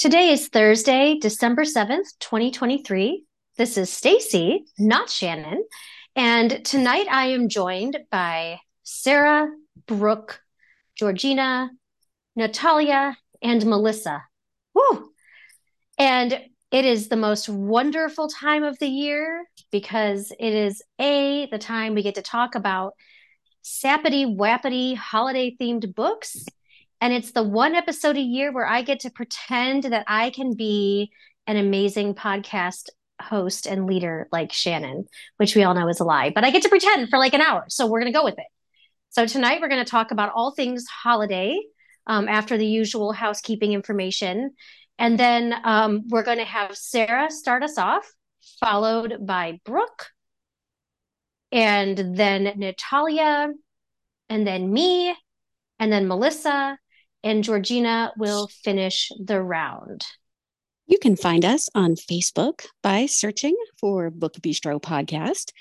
Today is Thursday, December 7th, 2023. This is Stacy, not Shannon. And tonight I am joined by Sara, Brooke, Georgina, Natalia, and Melissa. Woo! And it is the most wonderful time of the year because it is A, the time we get to talk about sappity wappity holiday themed books and it's the one episode a year where I get to pretend that I can be an amazing podcast host and leader like Shannon, which we all know is a lie, but I get to pretend for like an hour. So we're going to go with it. So tonight we're going to talk about all things holiday um, after the usual housekeeping information. And then um, we're going to have Sara start us off, followed by Brooke, and then Natalia, and then me, and then Melissa, and Georgina will finish the round. You can find us on Facebook by searching for Book Bistro Podcast.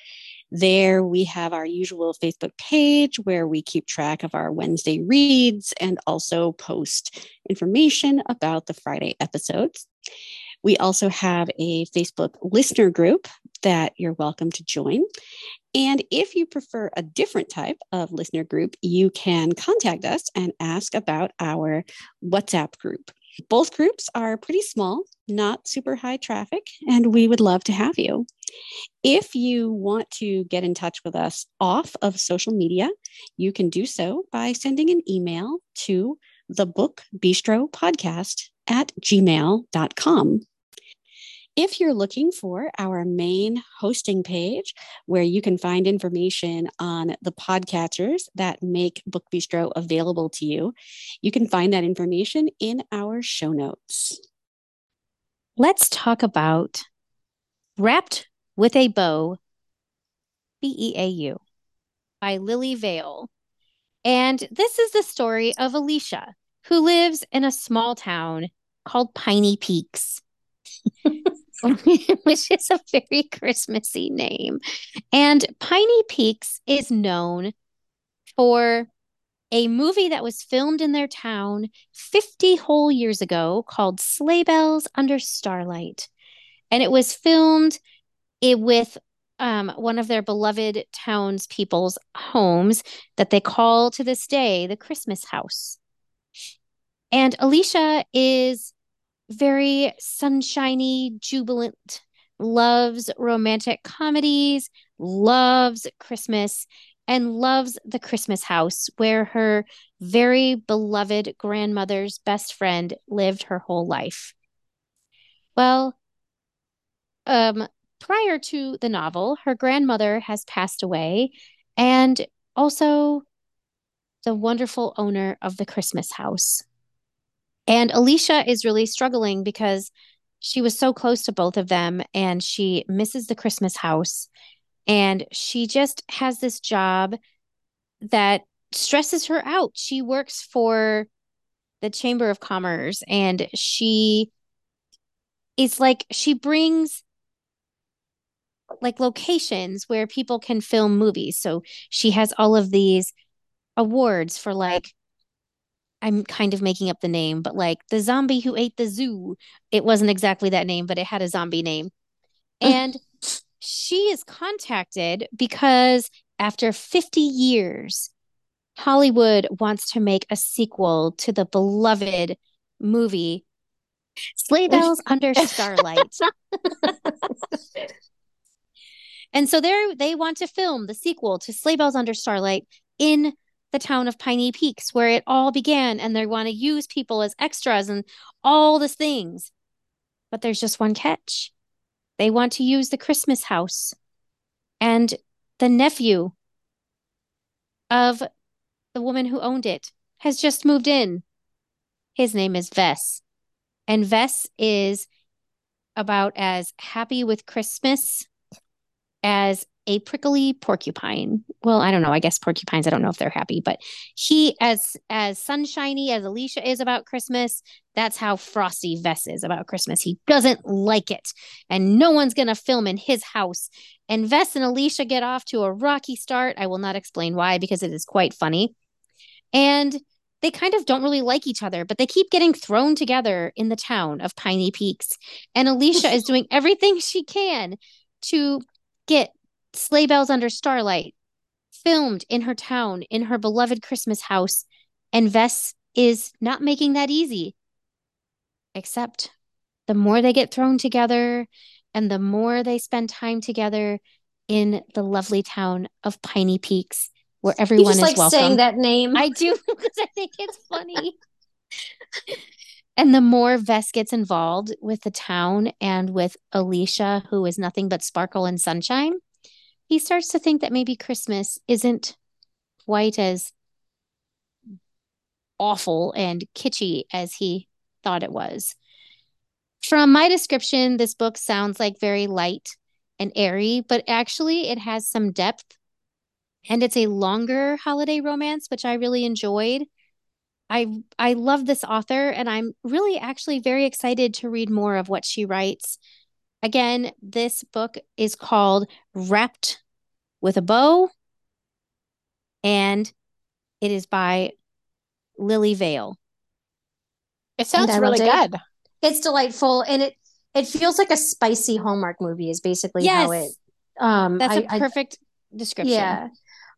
There we have our usual Facebook page where we keep track of our Wednesday reads and also post information about the Friday episodes. We also have a Facebook listener group that you're welcome to join. And if you prefer a different type of listener group, you can contact us and ask about our WhatsApp group. Both groups are pretty small, not super high traffic, and we would love to have you. If you want to get in touch with us off of social media, you can do so by sending an email to the book bistro podcast at gmail.com. If you're looking for our main hosting page where you can find information on the podcatchers that make Book Bistro available to you, you can find that information in our show notes. Let's talk about Wrapped with a Beau, B E A U, by Lillie Vale. And this is the story of Alicia, who lives in a small town called Piney Peaks. which is a very Christmassy name. And Piney Peaks is known for a movie that was filmed in their town 50 whole years ago called Sleigh Bells Under Starlight. And it was filmed with um, one of their beloved townspeople's homes that they call to this day the Christmas house. And Alicia is very sunshiny, jubilant, loves romantic comedies, loves Christmas, and loves the Christmas house where her very beloved grandmother's best friend lived her whole life. Well, um, prior to the novel, her grandmother has passed away, and also the wonderful owner of the Christmas house. And Alicia is really struggling because she was so close to both of them and she misses the Christmas house. And she just has this job that stresses her out. She works for the Chamber of Commerce and she is like, she brings like locations where people can film movies. So she has all of these awards for like I'm kind of making up the name, but like the zombie who ate the zoo, it wasn't exactly that name, but it had a zombie name. And she is contacted because after 50 years, Hollywood wants to make a sequel to the beloved movie Sleigh Bells Under Starlight. and so they they want to film the sequel to Sleigh Bells Under Starlight in the town of Piney Peaks where it all began and they want to use people as extras and all the things. But there's just one catch. They want to use the Christmas house. And the nephew of the woman who owned it has just moved in. His name is Vess. And Vess is about as happy with Christmas as a prickly porcupine. Well, I don't know. I guess porcupines, I don't know if they're happy, but he as as sunshiny as Alicia is about Christmas, that's how frosty Vess is about Christmas. He doesn't like it. And no one's gonna film in his house. And Vess and Alicia get off to a rocky start. I will not explain why because it is quite funny. And they kind of don't really like each other, but they keep getting thrown together in the town of Piney Peaks. And Alicia is doing everything she can to get Sleigh Bells Under Starlight filmed in her town, in her beloved Christmas house. And Vess is not making that easy. Except the more they get thrown together and the more they spend time together in the lovely town of Piney Peaks, where everyone you just is like welcome. saying that name. I do because I think it's funny. and the more Vess gets involved with the town and with Alicia, who is nothing but sparkle and sunshine, he starts to think that maybe Christmas isn't quite as awful and kitschy as he thought it was. From my description, this book sounds like very light and airy, but actually it has some depth and it's a longer holiday romance, which I really enjoyed. I I love this author and I'm really actually very excited to read more of what she writes. Again, this book is called Wrapped with a Beau and it is by Lillie Vale. It sounds really good. it's delightful and it it feels like a spicy Hallmark movie is basically how it um That's I- a I- perfect description. Yeah.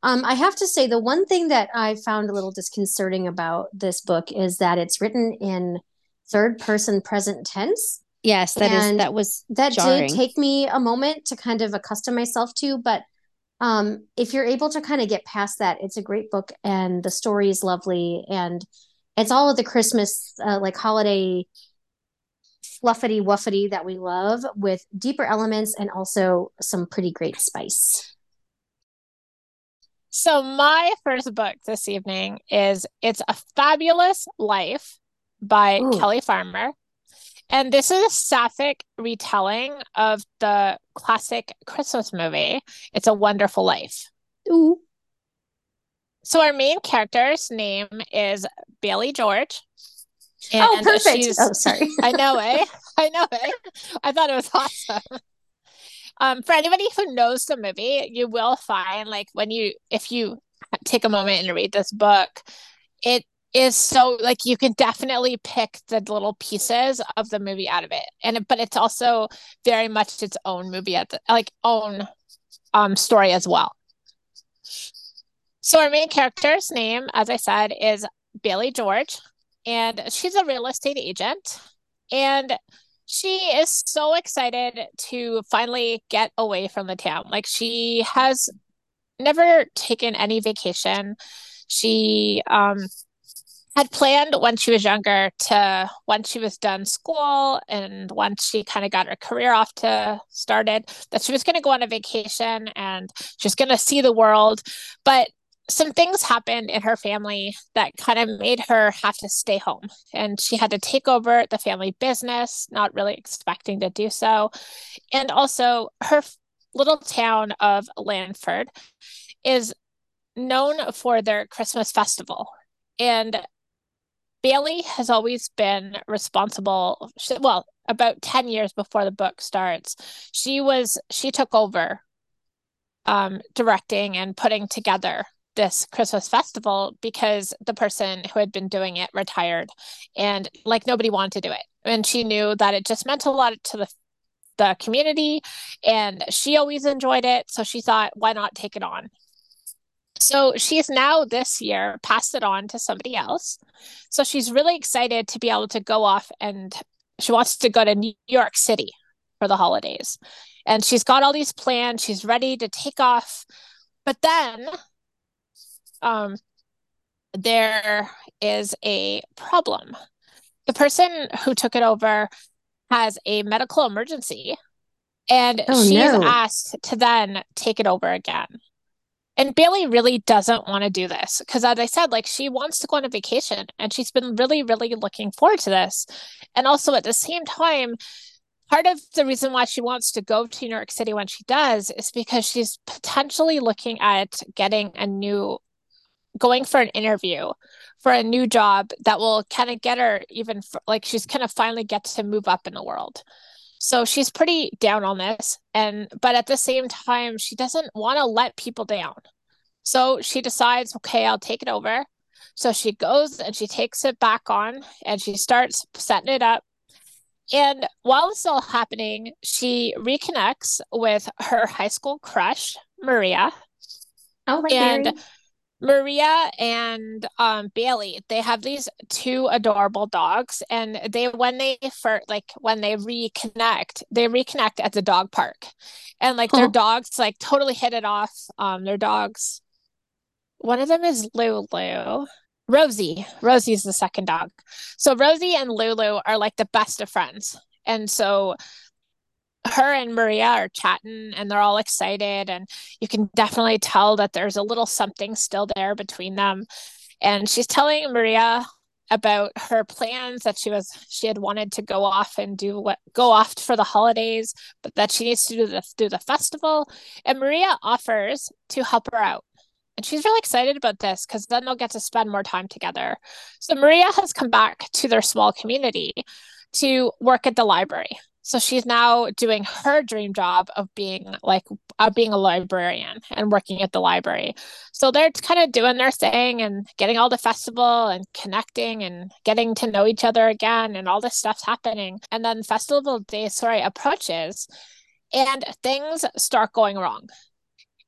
Um, I have to say, the one thing that I found a little disconcerting about this book is that it's written in third person present tense. Yes, that is And that was That jarring. did take me a moment to kind of accustom myself to, but um, if you're able to kind of get past that, it's a great book and the story is lovely and it's all of the Christmas, uh, like holiday fluffity wuffity that we love with deeper elements and also some pretty great spice. So my first book this evening is It's a Fabulous Life by Ooh. Kelly Farmer. And this is a sapphic retelling of the classic Christmas movie, It's a Wonderful Life. Ooh. So our main character's name is Bailey George. oh, perfect. she's- Oh, sorry. I know, eh? I know, eh? I thought it was awesome. Um, for anybody who knows the movie, you will find like when you if you take a moment and read this book, it is so like you can definitely pick the little pieces of the movie out of it. And but it's also very much its own movie at the like own um story as well. So our main character's name, as I said, is Bailey George, and she's a real estate agent. And she is so excited to finally get away from the town. Like she has never taken any vacation. She um had planned when she was younger to once she was done school and once she kind of got her career off to started that she was going to go on a vacation and she was going to see the world. But some things happened in her family that kind of made her have to stay home. And she had to take over the family business not really expecting to do so. And also her little town of Lanford is known for their Christmas festival. And Bailey has always been responsible she, well about 10 years before the book starts she was she took over um directing and putting together this Christmas festival because the person who had been doing it retired and like nobody wanted to do it. And she knew that it just meant a lot to the the community and she always enjoyed it. So she thought why not take it on so she's now this year passed it on to somebody else. So she's really excited to be able to go off and she wants to go to New York City for the holidays. And she's got all these plans. She's ready to take off. But then um there is a problem. The person who took it over has a medical emergency and Oh, she's no. asked to then take it over again and Bailey really doesn't want to do this because, as I said, like she wants to go on a vacation and she's been really, really looking forward to this. And also at the same time, part of the reason why she wants to go to New York City when she does is because she's potentially looking at getting a new going for an interview for a new job that will kind of get her even like she's kind of finally get to move up in the world. So she's pretty down on this and but at the same time she doesn't want to let people down. So she decides, okay, I'll take it over. So she goes and she takes it back on and she starts setting it up. And while it's all happening, she reconnects with her high school crush, Maria. Oh, and Mary. Maria and um, Bailey, they have these two adorable dogs, and they when they for like when they reconnect, they reconnect at the dog park, and like their dogs like totally hit it off. Um, their dogs, one of them is Lulu. Rosie. Rosie's the second dog. So Rosie and Lulu are like the best of friends, and so her and Maria are chatting and they're all excited and you can definitely tell that there's a little something still there between them. And she's telling Maria about her plans that she was she had wanted to go off and do what go off for the holidays, but that she needs to do the do the festival. And Maria offers to help her out. And she's really excited about this because then they'll get to spend more time together. So Maria has come back to their small community to work at the library. So she's now doing her dream job of being like uh, being a librarian and working at the library. So they're kind of doing their thing and getting all the festival and connecting and getting to know each other again and all this stuff's happening. And then festival day sorry approaches and things start going wrong.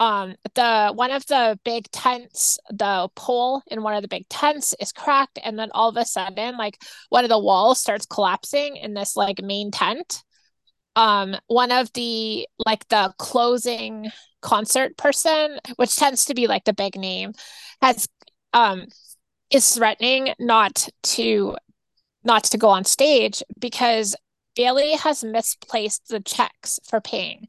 Um the one of the big tents, the pole in one of the big tents is cracked and then all of a sudden like one of the walls starts collapsing in this like main tent. Um one of the like the closing concert person which tends to be like the big name has um is threatening not to not to go on stage because Bailey has misplaced the checks for paying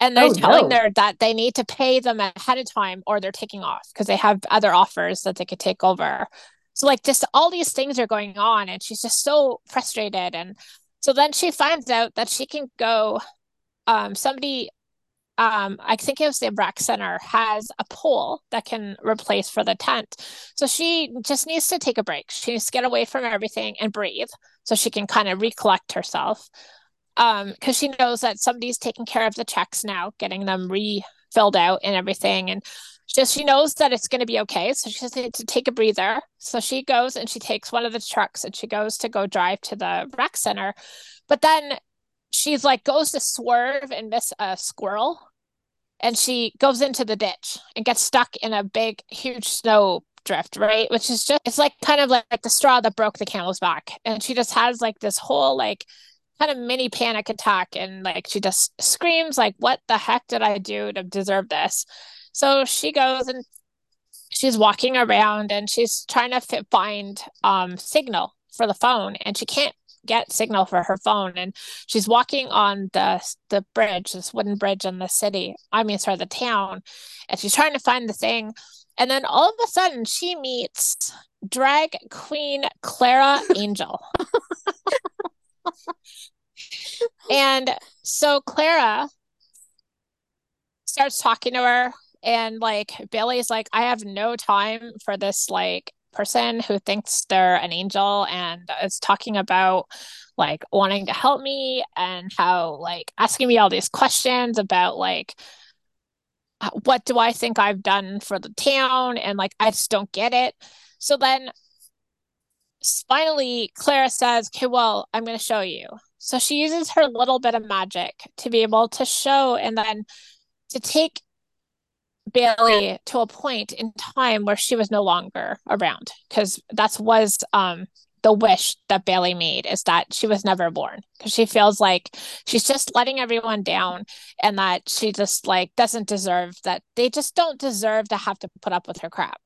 and they're Oh, telling no. her that they need to pay them ahead of time or they're taking off because they have other offers that they could take over so like just all these things are going on and she's just so frustrated and so then she finds out that she can go um somebody um I think it was the rec center has a pole that can replace for the tent. So she just needs to take a break. She needs to get away from everything and breathe so she can kind of recollect herself. Um because she knows that somebody's taking care of the checks now, getting them refilled out and everything and just she knows that it's going to be okay so she just needs to take a breather so she goes and she takes one of the trucks and she goes to go drive to the rec center but then she's like goes to swerve and miss a squirrel and she goes into the ditch and gets stuck in a big huge snow drift right? Which is just it's like kind of like, like the straw that broke the camel's back. And she just has like this whole like kind of mini panic attack. And like she just screams like what the heck did i do to deserve this? So she goes and she's walking around and she's trying to find um signal for the phone. And she can't get signal for her phone and she's walking on the the bridge this wooden bridge in the city i mean sorry the town and she's trying to find the thing and then all of a sudden she meets drag queen clara angel. And so clara starts talking to her and like Billy's like I have no time for this like person who thinks they're an angel and is talking about like wanting to help me and how like asking me all these questions about like uh, what do I think I've done for the town and like I just don't get it. So then finally Clara says, "Okay, well, I'm going to show you." So she uses her little bit of magic to be able to show and then to take Bailey to a point in time where she was no longer around because that's was um the wish that Bailey made is that she was never born because she feels like she's just letting everyone down and that she just like doesn't deserve that they just don't deserve to have to put up with her crap.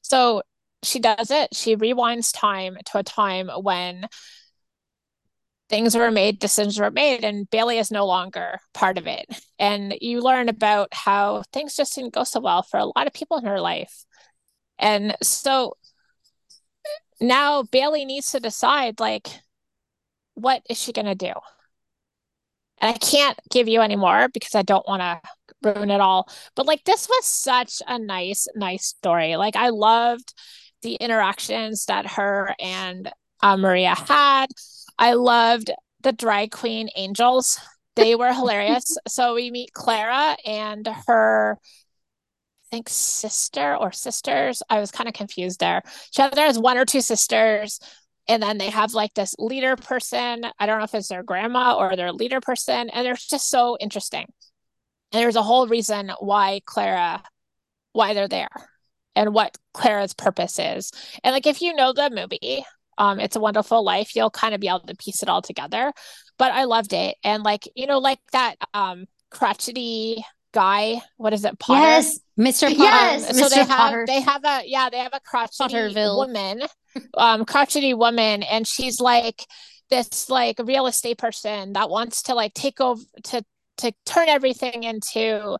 So she does it. She rewinds time to a time when things were made, decisions were made, and Bailey is no longer part of it. And you learn about how things just didn't go so well for a lot of people in her life. And so now Bailey needs to decide like, what is she going to do? And I can't give you any more because I don't want to ruin it all. But like this was such a nice, nice story. Like I loved the interactions that her and uh, Maria had. I loved the drag queen angels. They were hilarious. so we meet Clara and her I think sister or sisters. I was kind of confused there. She has one or two sisters and then they have like this leader person i don't know if it's their grandma or their leader person and they're just so interesting and there's a whole reason why clara why they're there and what clara's purpose is and like if you know the movie um it's a wonderful life you'll kind of be able to piece it all together but i loved it and like you know like that um crotchety guy. What is it? Potter? Yes, Mr. Potter. Yes, um, so Mr. they Potter. they have a yeah they have a crotchety Potterville. woman, um, crotchety woman, and she's like this like real estate person that wants to like take over to to turn everything into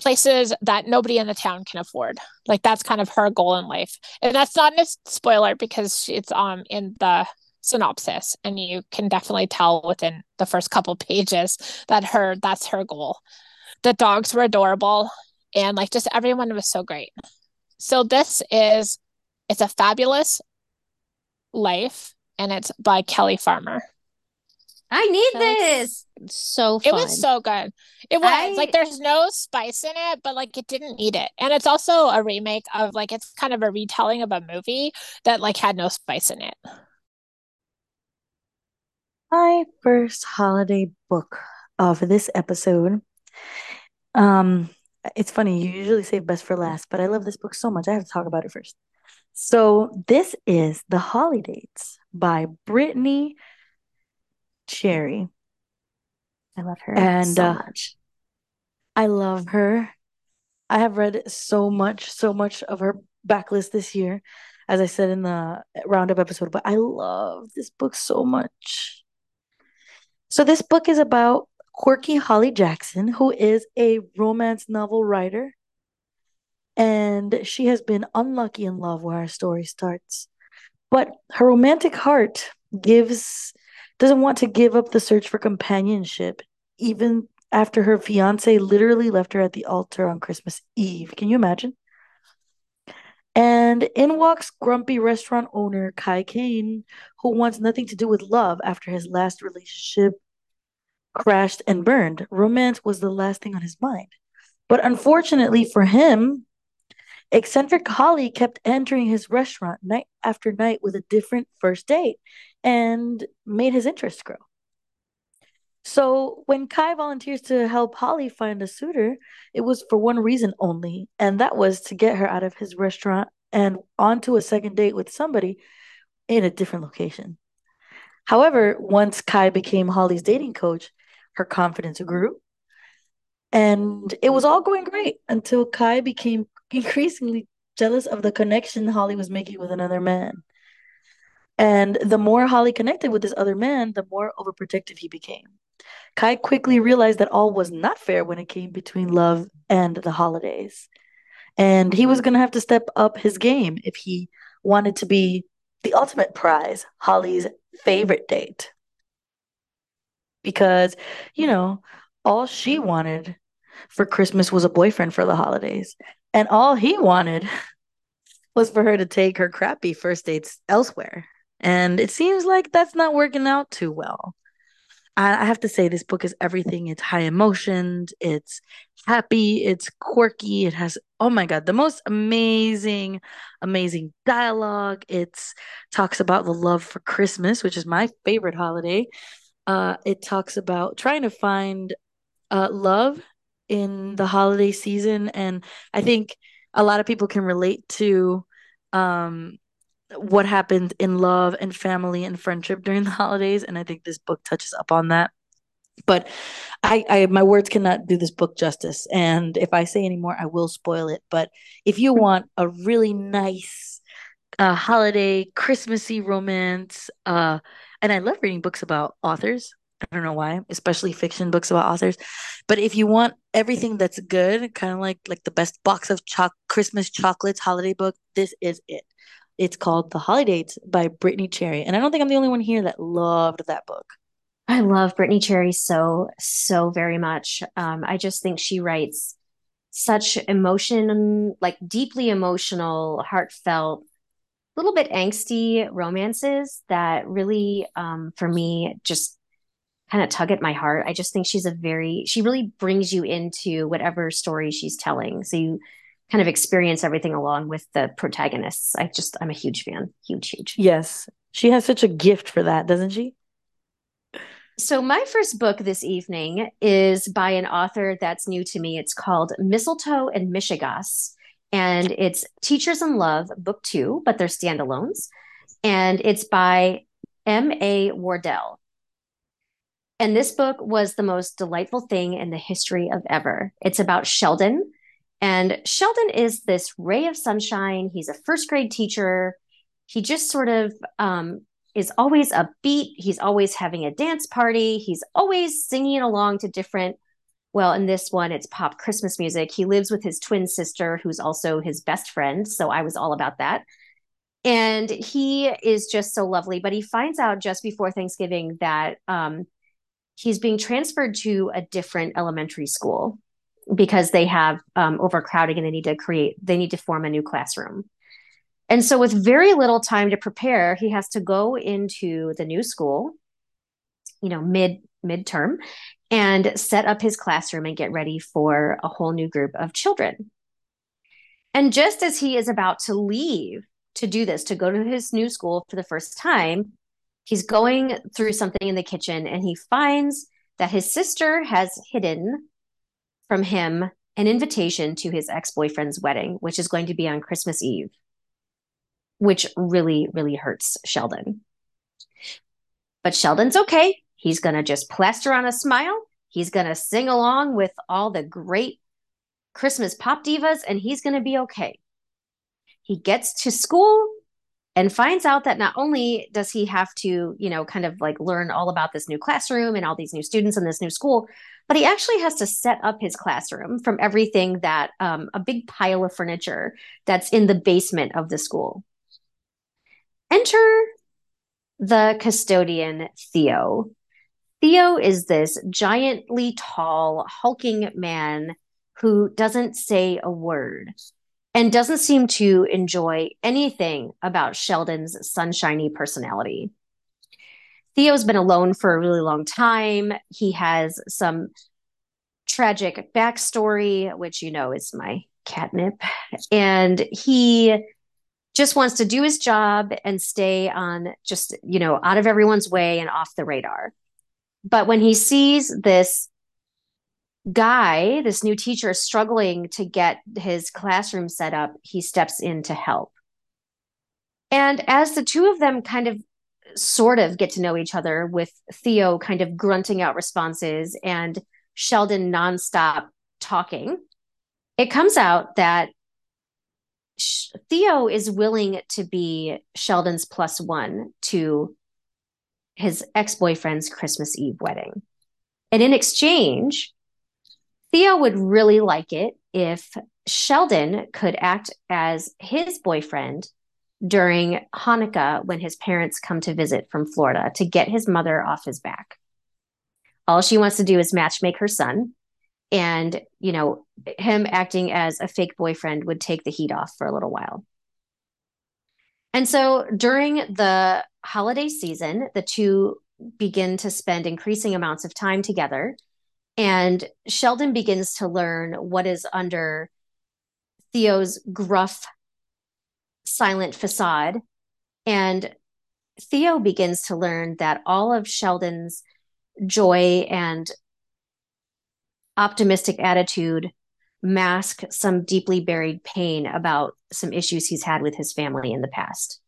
places that nobody in the town can afford. Like that's kind of her goal in life, and that's not a spoiler because it's um in the synopsis and you can definitely tell within the first couple pages that her that's her goal the dogs were adorable and like just everyone was so great. So this is it's a fabulous life and it's by Kelly Farmer. I need this. So fun. It was so good. It was I... like there's no spice in it, but like it didn't need it. And it's also a remake of like it's kind of a retelling of a movie that like had no spice in it. My first holiday book of this episode um, it's funny, you usually save best for last, but I love this book so much. I have to talk about it first. So this is The Holly Dates by Brittainy Cherry. I love her and so uh, much. I love her. I have read so much, so much of her backlist this year, as I said in the roundup episode, but I love this book so much. So this book is about quirky Holly Jackson, who is a romance novel writer. And she has been unlucky in love where our story starts. But her romantic heart gives doesn't want to give up the search for companionship, even after her fiance literally left her at the altar on Christmas Eve. Can you imagine? And in walks grumpy restaurant owner Kai Kane, who wants nothing to do with love after his last relationship crashed and burned. Romance was the last thing on his mind. But unfortunately for him, eccentric Holly kept entering his restaurant night after night with a different first date and made his interest grow. So when Kai volunteers to help Holly find a suitor, it was for one reason only, and that was to get her out of his restaurant and onto a second date with somebody in a different location. However, once Kai became Holly's dating coach, her confidence grew. And it was mm. all going great until Kai became increasingly jealous of the connection Holly was making with another man. And the more Holly connected with this other man, the more overprotective he became. Kai quickly realized that all was not fair when it came between love and the holidays. And he was mm-hmm. going to have to step up his game if he wanted to be the ultimate prize, Holly's favorite date because, you know, all she wanted for Christmas was a boyfriend for the holidays. And all he wanted was for her to take her crappy first dates elsewhere. And it seems like that's not working out too well. I have to say, this book is everything. It's high emotioned, it's happy, it's quirky, it has, oh my God, the most amazing, amazing dialogue. It talks about the love for Christmas, which is my favorite holiday uh, it talks about trying to find uh, love in the holiday season. And I think a lot of people can relate to um, what happened in love and family and friendship during the holidays. And I think this book touches up on that. But I, I my words cannot do this book justice. And if I say any more, I will spoil it. But if you want a really nice uh, holiday, Christmassy romance, uh, and I love reading books about authors. I don't know why, especially fiction books about authors. But if you want everything that's good, kind of like like the best box of choc Christmas chocolates holiday book, this is it. It's called The Holly Dates by Brittainy Cherry. And I don't think I'm the only one here that loved that book. I love Brittainy Cherry so, so very much. Um, I just think she writes such emotion, like deeply emotional, heartfelt, a little bit angsty romances that really, um, for me, just kind of tug at my heart. I just think she's a very, she really brings you into whatever story she's telling. So you kind of experience everything along with the protagonists. I just, I'm a huge fan. Huge, huge. Yes. She has such a gift for that, doesn't she? So, my first book this evening is by an author that's new to me. It's called Mistletoe and Mishigas, and it's Teachers in Love, book two, but they're standalones. And it's by M.A. Wardell. And this book was the most delightful thing in the history of ever. It's about Sheldon. And Sheldon is this ray of sunshine. He's a first grade teacher. He just sort of um, is always upbeat. He's always having a dance party. He's always singing along to different, well, in this one, it's pop Christmas music. He lives with his twin sister, who's also his best friend. So I was all about that. And he is just so lovely. But he finds out just before Thanksgiving that um, he's being transferred to a different elementary school because they have um, overcrowding and they need to create they need to form a new classroom. And so with very little time to prepare he has to go into the new school you know mid midterm and set up his classroom and get ready for a whole new group of children. And just as he is about to leave to do this to go to his new school for the first time he's going through something in the kitchen and he finds that his sister has hidden from him an invitation to his ex-boyfriend's wedding which is going to be on christmas eve which really really hurts sheldon. But sheldon's okay. He's going to just plaster on a smile. He's going to sing along with all the great christmas pop divas and he's going to be okay. He gets to school and finds out that not only does he have to, you know, kind of like learn all about this new classroom and all these new students in this new school, but he actually has to set up his classroom from everything that um, a big pile of furniture that's in the basement of the school. Enter the custodian, Theo. Theo is this giantly tall, hulking man who doesn't say a word and doesn't seem to enjoy anything about Sheldon's sunshiny personality. Theo's been alone for a really long time. He has some tragic backstory, which you know is my catnip. And he just wants to do his job and stay on just, you know, out of everyone's way and off the radar. But when he sees this guy, this new teacher, is struggling to get his classroom set up, he steps in to help. And as the two of them kind of sort of get to know each other, with Theo kind of grunting out responses and Sheldon nonstop talking, it comes out that Theo is willing to be Sheldon's plus one to his ex boyfriend's Christmas Eve wedding. And in exchange, Theo would really like it if Sheldon could act as his boyfriend during Hanukkah when his parents come to visit from Florida to get his mother off his back. All she wants to do is matchmake her son. And, you know, him acting as a fake boyfriend would take the heat off for a little while. And so during the holiday season, the two begin to spend increasing amounts of time together and Sheldon begins to learn what is under Theo's gruff, silent facade. And Theo begins to learn that all of Sheldon's joy and optimistic attitude mask some deeply buried pain about some issues he's had with his family in the past.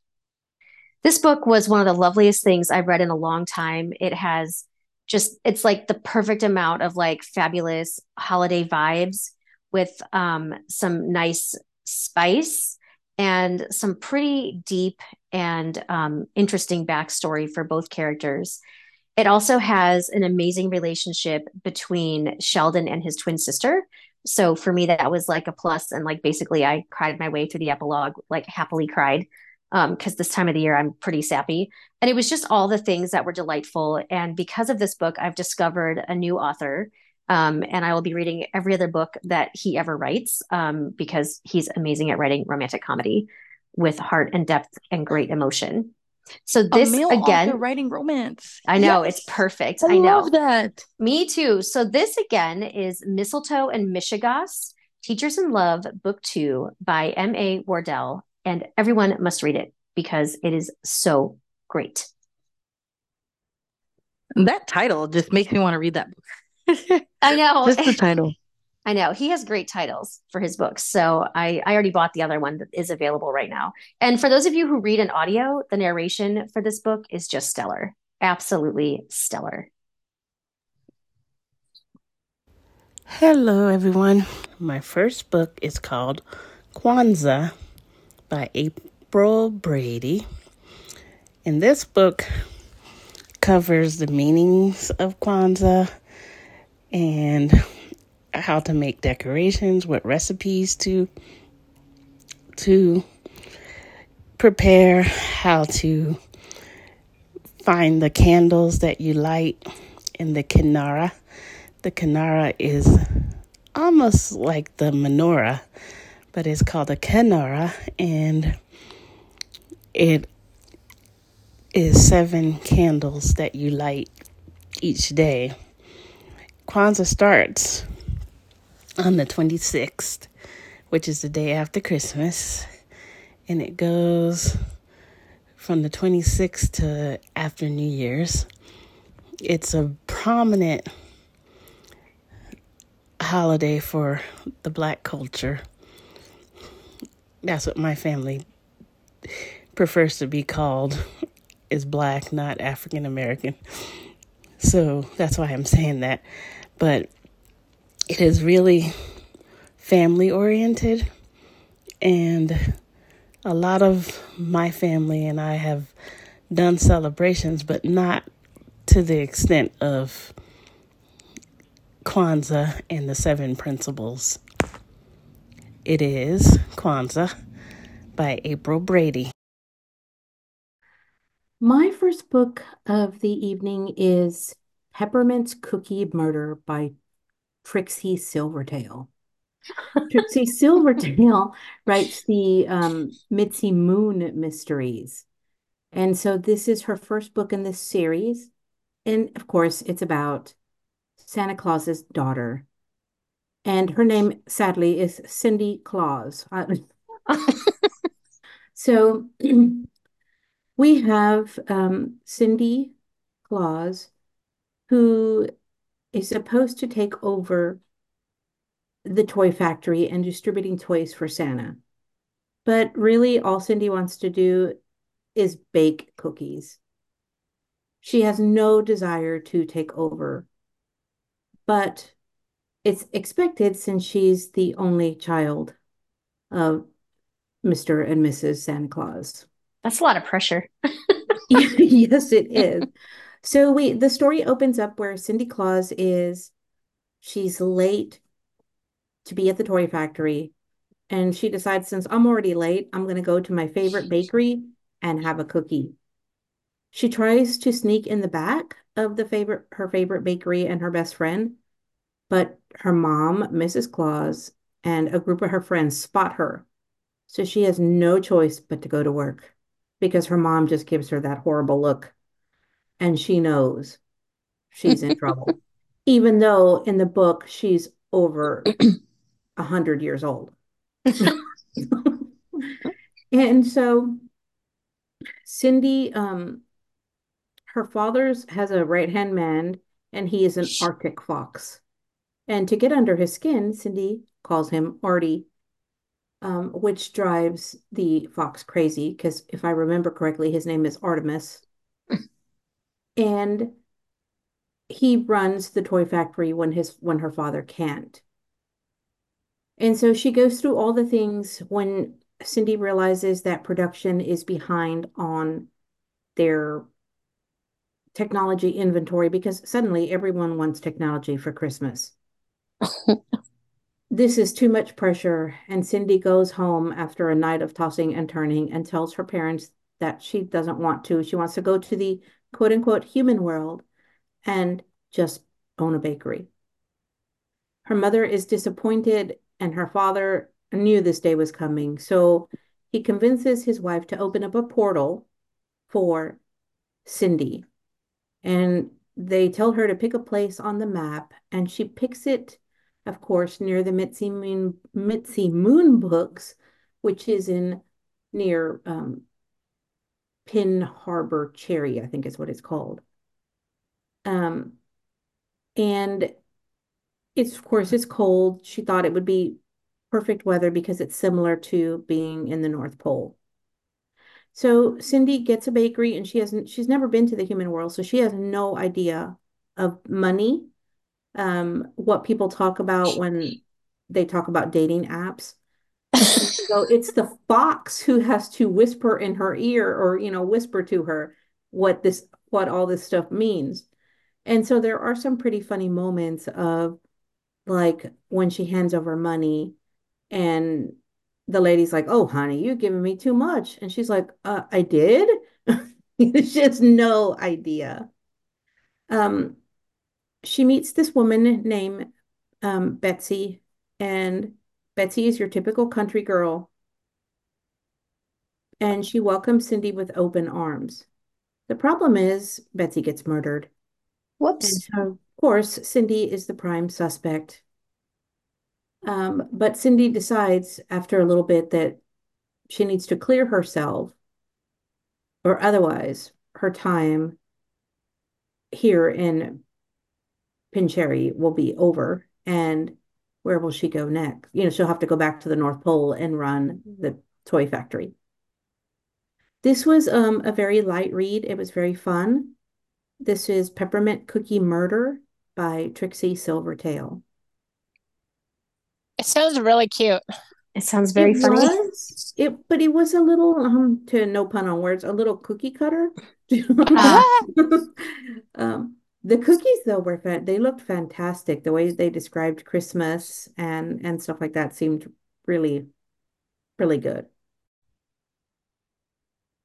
This book was one of the loveliest things I've read in a long time. It has just it's like the perfect amount of like fabulous holiday vibes with um, some nice spice and some pretty deep and um, interesting backstory for both characters. It also has an amazing relationship between Sheldon and his twin sister. So for me, that was like a plus, and like basically, I cried my way through the epilogue, like happily cried. Because um, this time of the year I'm pretty sappy. And it was just all the things that were delightful. And because of this book, I've discovered a new author. Um, and I will be reading every other book that he ever writes um, because he's amazing at writing romantic comedy with heart and depth and great emotion. So this again, writing romance. I know yes. it's perfect. I, I know that. Me too. So this again is Mistletoe and Mishigas, Teachers in Love, Book Two by M. A. Wardell, and everyone must read it because it is so great. That title just makes me want to read that book. I know. just the title. I know he has great titles for his books. So I, I already bought the other one that is available right now. And for those of you who read an audio, the narration for this book is just stellar. Absolutely stellar. Hello, everyone. My first book is called Kwanzaa by April Brady. And this book covers the meanings of Kwanzaa and how to make decorations, what recipes to to prepare, how to find the candles that you light in the kinara. The kinara is almost like the menorah, but it's called a kinara and it is seven candles that you light each day. Kwanzaa starts on the 26th, which is the day after Christmas, and it goes from the 26th to after New Year's. It's a prominent holiday for the black culture. That's what my family prefers to be called is black, not African American. So that's why I'm saying that. But it is really family oriented and a lot of my family and I have done celebrations but not to the extent of Kwanzaa and the seven principles. It is Kwanzaa by April Brady. My first book of the evening is Peppermint's Cookie Murder by Trixie Silvertale. Trixie Silvertale writes the um, Mitzi Moon mysteries. And so this is her first book in this series. And of course, it's about Santa Claus's daughter. And her name, sadly, is Cindy Claus. so we have um, Cindy Claus, who is supposed to take over the toy factory and distributing toys for Santa. But really, all Cindy wants to do is bake cookies. She has no desire to take over. But it's expected since she's the only child of Mr. and Mrs. Santa Claus. That's a lot of pressure. yes, it is. So we the story opens up where Cindy Claus is she's late to be at the toy factory and she decides since I'm already late, I'm going to go to my favorite bakery and have a cookie. She tries to sneak in the back of the favorite her favorite bakery and her best friend, but her mom, Mrs. Claus, and a group of her friends spot her. So she has no choice but to go to work because her mom just gives her that horrible look and she knows she's in trouble, even though in the book she's over a hundred years old. and so Cindy, um, her father's has a right hand man, and he is an Arctic fox. And to get under his skin, Cindy calls him Artie, um, which drives the fox crazy because if I remember correctly, his name is Artemis and he runs the toy factory when his when her father can't. And so she goes through all the things when Cindy realizes that production is behind on their technology inventory because suddenly everyone wants technology for Christmas. This is too much pressure, and Cindy goes home after a night of tossing and turning and tells her parents that she doesn't want to. She wants to go to the quote unquote human world and just own a bakery. Her mother is disappointed, and her father knew this day was coming. So he convinces his wife to open up a portal for Cindy. And they tell her to pick a place on the map, and she picks it of course, near the Mitzi Moon, Mitzi Moon books, which is in near um, Pin Harbor Cherry, I think is what it's called. Um, and it's of course it's cold. She thought it would be perfect weather because it's similar to being in the North Pole. So Cindy gets a bakery and she hasn't she's never been to the human world, so she has no idea of money um, what people talk about when they talk about dating apps. so it's the fox who has to whisper in her ear or you know whisper to her what this what all this stuff means. And so there are some pretty funny moments of like when she hands over money and the lady's like oh honey you're giving me too much. And she's like uh, i did? She has no idea. Um she meets this woman named um, Betsy, and Betsy is your typical country girl. And she welcomes Cindy with open arms. The problem is Betsy gets murdered. Whoops. And so, of course, Cindy is the prime suspect. Um, but Cindy decides after a little bit that she needs to clear herself, or otherwise, her time here in Pincherry will be over and where will she go next? You know, she'll have to go back to the North Pole and run the toy factory. This was um, a very light read. It was very fun. This is Peppermint Cookie Murder by Trixie Silvertale. It sounds really cute. It sounds very it funny. Was, it, but it was a little, um, to no pun on words, a little cookie cutter. Uh, um, the cookies though were fan they looked fantastic. The way they described Christmas and and stuff like that seemed really really good.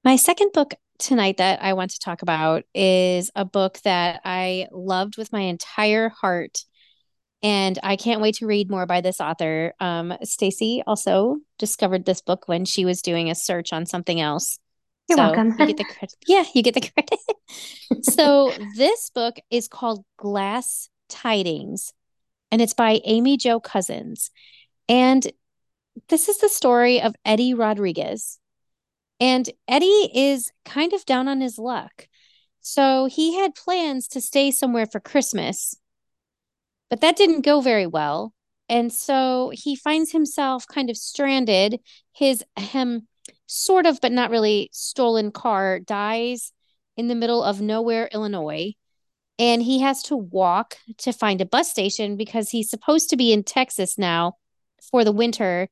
My second book tonight that I want to talk about is a book that I loved with my entire heart. And I can't wait to read more by this author. Um, Stacy also discovered this book when she was doing a search on something else. You're so welcome. you get the credit. Yeah, you get the credit. so this book is called Glass Tidings, and it's by Amy Jo Cousins. And this is the story of Eddie Rodriguez. And Eddie is kind of down on his luck. So he had plans to stay somewhere for Christmas, but that didn't go very well. And so he finds himself kind of stranded. His um, sort of, but not really, stolen car dies in the middle of nowhere, Illinois. And he has to walk to find a bus station because he's supposed to be in Texas now for the winter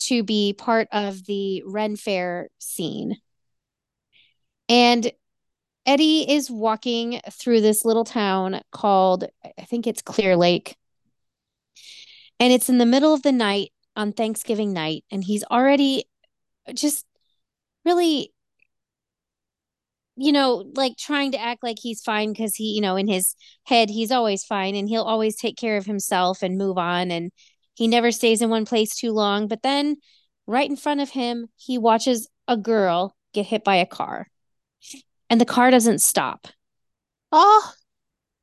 to be part of the Ren Fair scene. And Eddie is walking through this little town called, I think it's Clear Lake. And it's in the middle of the night on Thanksgiving night. And he's already just really you know like trying to act like he's fine because he you know in his head he's always fine and he'll always take care of himself and move on and he never stays in one place too long. But then right in front of him he watches a girl get hit by a car and the car doesn't stop. Oh,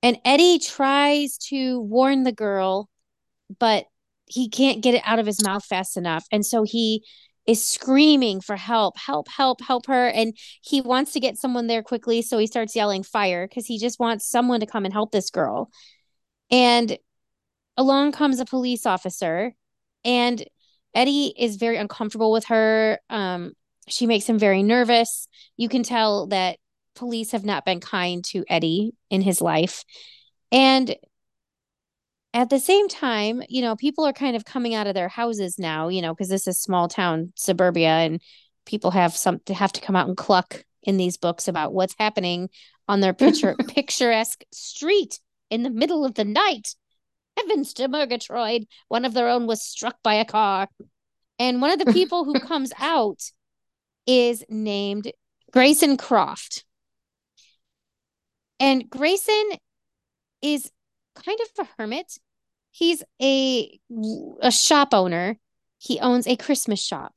and Eddie tries to warn the girl but he can't get it out of his mouth fast enough. And so he is screaming for help, help, help, help her. And he wants to get someone there quickly. So he starts yelling fire because he just wants someone to come and help this girl. And along comes a police officer, and Eddie is very uncomfortable with her. Um, she makes him very nervous. You can tell that police have not been kind to Eddie in his life. And at the same time, you know, people are kind of coming out of their houses now, you know, because this is small town suburbia and people have some to have to come out and cluck in these books about what's happening on their picture picturesque street in the middle of the night. Heavens to Murgatroyd. One of their own was struck by a car. And one of the people who comes out is named Grayson Croft. And Grayson is kind of a hermit. He's a a shop owner. He owns a Christmas shop.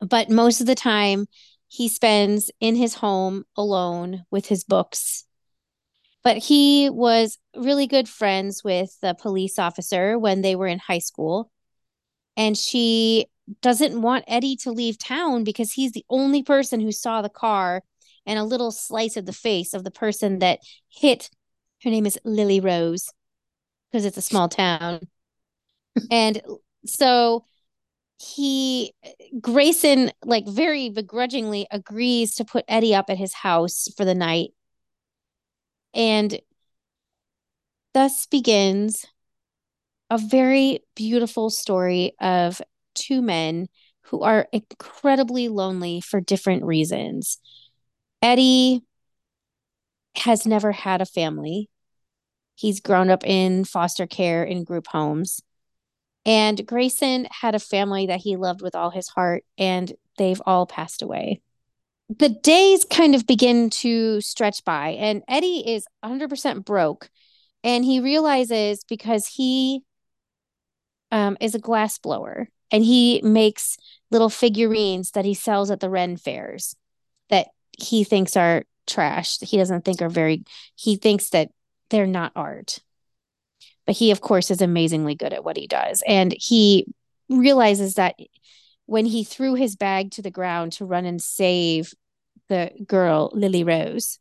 But most of the time he spends in his home alone with his books. But he was really good friends with the police officer when they were in high school. And she doesn't want Eddie to leave town because he's the only person who saw the car and a little slice of the face of the person that hit. Her name is Lily Rose because it's a small town. and so he Grayson like very begrudgingly agrees to put Eddie up at his house for the night. And thus begins a very beautiful story of two men who are incredibly lonely for different reasons. Eddie has never had a family. He's grown up in foster care in group homes. And Grayson had a family that he loved with all his heart, and they've all passed away. The days kind of begin to stretch by, and Eddie is 100% broke. And he realizes because he um, is a glass blower and he makes little figurines that he sells at the Ren fairs that he thinks are trash. He doesn't think are very, he thinks that they're not art. But he, of course, is amazingly good at what he does. And he realizes that when he threw his bag to the ground to run and save the girl, Lily Rose,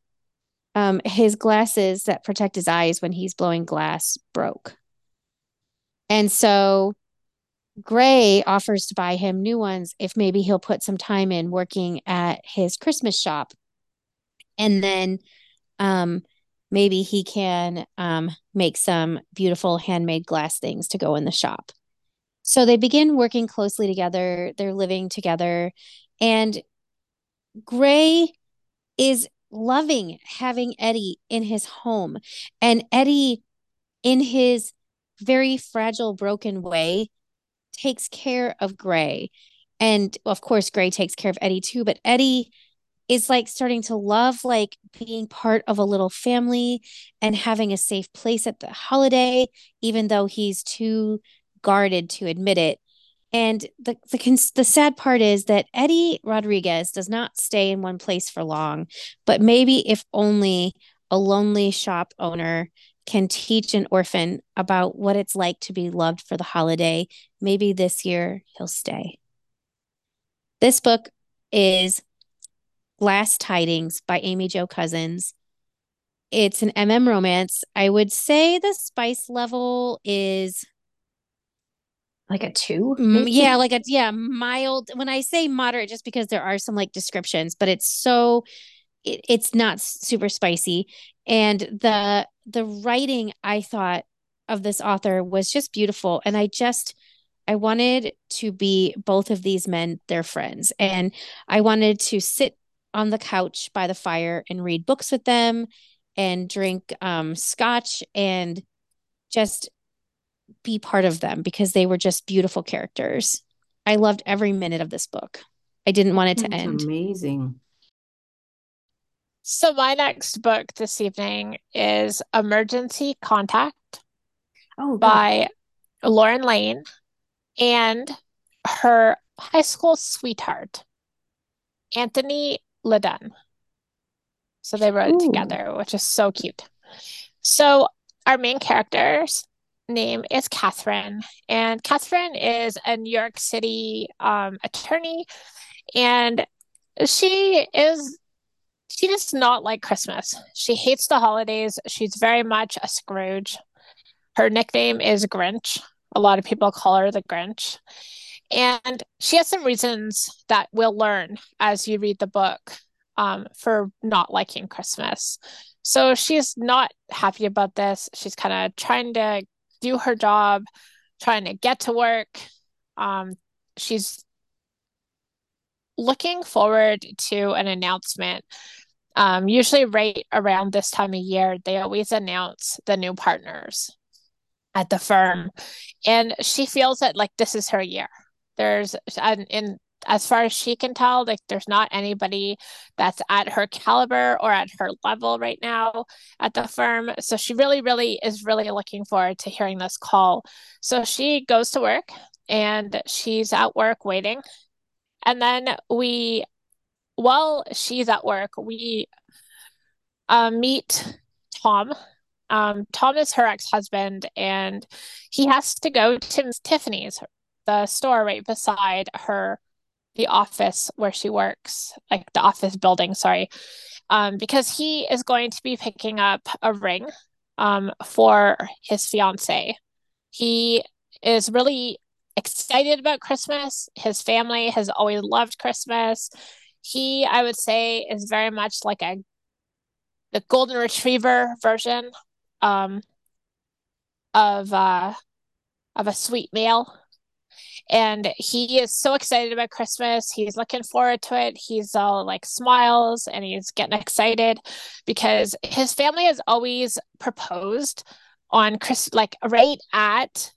um, his glasses that protect his eyes when he's blowing glass broke. And so Gray offers to buy him new ones if maybe he'll put some time in working at his Christmas shop. And then um, maybe he can um, make some beautiful handmade glass things to go in the shop. So they begin working closely together. They're living together. And Gray is loving having Eddie in his home. And Eddie, in his very fragile, broken way, takes care of Gray. And of course, Gray takes care of Eddie too. But Eddie is like starting to love like being part of a little family and having a safe place at the holiday even though he's too guarded to admit it. And the the cons- the sad part is that Eddie Rodriguez does not stay in one place for long but maybe if only a lonely shop owner can teach an orphan about what it's like to be loved for the holiday maybe this year he'll stay. This book is Glass Tidings by Amy Jo Cousins. It's an MM romance. I would say the spice level is like a two. Yeah, like a yeah, mild. When I say moderate, just because there are some like descriptions, but it's so it, it's not super spicy. And the the writing I thought of this author was just beautiful. And I just I wanted to be both of these men their friends. And I wanted to sit on the couch by the fire and read books with them and drink um, scotch and just be part of them because they were just beautiful characters. I loved every minute of this book. I didn't want it to That's end. Amazing. So my next book this evening is Emergency Contact Oh, by Lauren Layne and her high school sweetheart, Anthony LeDonne. So they wrote it together, which is so cute. So our main character's name is Catherine, and Catherine is a New York City um, attorney, and she is she does not like Christmas. She hates the holidays. She's very much a Scrooge. Her nickname is Grinch. A lot of people call her the Grinch. And she has some reasons that we'll learn as you read the book um, for not liking Christmas. So she's not happy about this. She's kind of trying to do her job, trying to get to work. Um, she's looking forward to an announcement. Um, usually, right around this time of year, they always announce the new partners. at the firm and she feels that like this is her year there's and in as far as she can tell like there's not anybody that's at her caliber or at her level right now at the firm. So she really really is really looking forward to hearing this call. So she goes to work and she's at work waiting. And then we while she's at work we uh, meet tom. Um, Tom is her ex husband, and he has to go to Tiffany's, the store right beside her, the office where she works, like the office building, sorry, um, because he is going to be picking up a ring um, for his fiance. He is really excited about Christmas. His family has always loved Christmas. He, I would say, is very much like a the golden retriever version um, of uh, of a sweet male. And he is so excited about Christmas. He's looking forward to it. He's all like smiles and he's getting excited because his family has always proposed on Chris like right at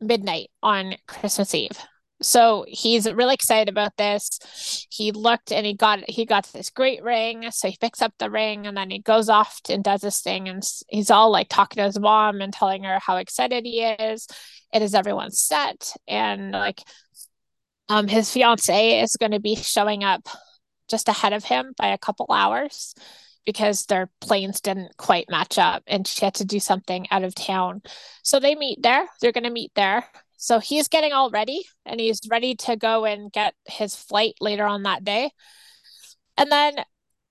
midnight on Christmas Eve. So he's really excited about this. He looked and he got he got this great ring. So he picks up the ring and then he goes off and does this thing and he's all like talking to his mom and telling her how excited he is. It is everyone's set and like um his fiance is going to be showing up just ahead of him by a couple hours because their planes didn't quite match up and she had to do something out of town. So they meet there. They're going to meet there so he's getting all ready and he's ready to go and get his flight later on that day. And then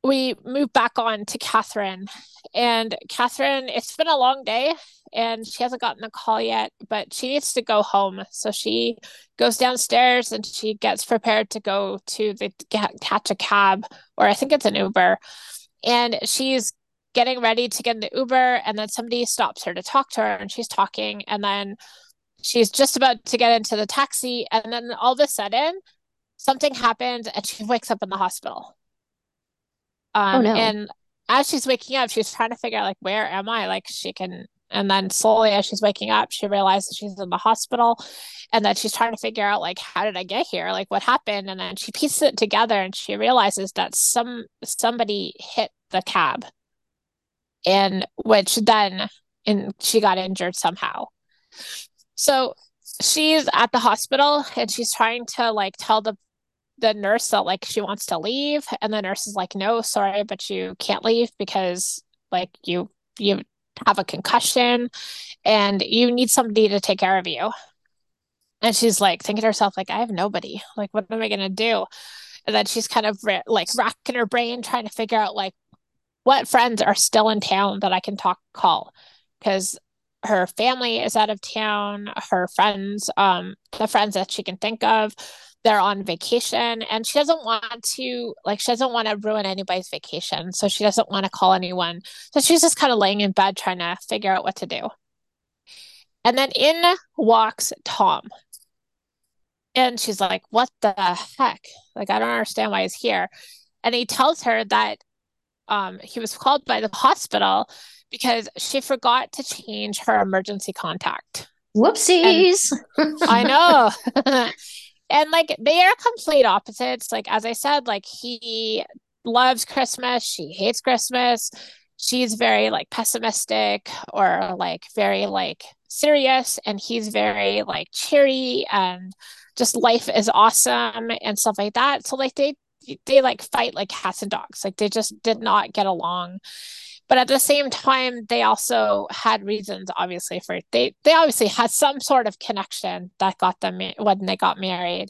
we move back on to Catherine. And Catherine, it's been a long day and she hasn't gotten a call yet, but she needs to go home. So she goes downstairs and she gets prepared to go to the catch a cab, or I think it's an Uber. And she's getting ready to get in the Uber, and then somebody stops her to talk to her, and she's talking, and then she's just about to get into the taxi and then all of a sudden something happened and she wakes up in the hospital. Um oh, no. and as she's waking up she's trying to figure out like where am i? Like she can and then slowly as she's waking up she realizes she's in the hospital and then she's trying to figure out like how did i get here? Like what happened? And then she pieces it together and she realizes that some somebody hit the cab and which then and she got injured somehow so she's at the hospital and she's trying to like tell the the nurse that like she wants to leave. And the nurse is like no sorry but you can't leave because like you you have a concussion and you need somebody to take care of you. And she's like thinking to herself like i have nobody. Like what am i going to do? And then she's kind of like racking her brain trying to figure out like what friends are still in town that i can talk call. Because her family is out of town her friends um the friends that she can think of they're on vacation and she doesn't want to like she doesn't want to ruin anybody's vacation so she doesn't want to call anyone. So she's just kind of laying in bed trying to figure out what to do. And then in walks tom. And she's like what the heck? Like i don't understand why he's here. And he tells her that um he was called by the hospital because she forgot to change her emergency contact. Whoopsies. I know. and like they are complete opposites. Like as I said, like he loves Christmas, she hates Christmas. She's very like pessimistic or like very like serious and he's very like cheery and just life is awesome and stuff like that. So like they they like fight like cats and dogs. Like they just did not get along but at the same time they also had reasons obviously for they they obviously had some sort of connection that got them when they got married.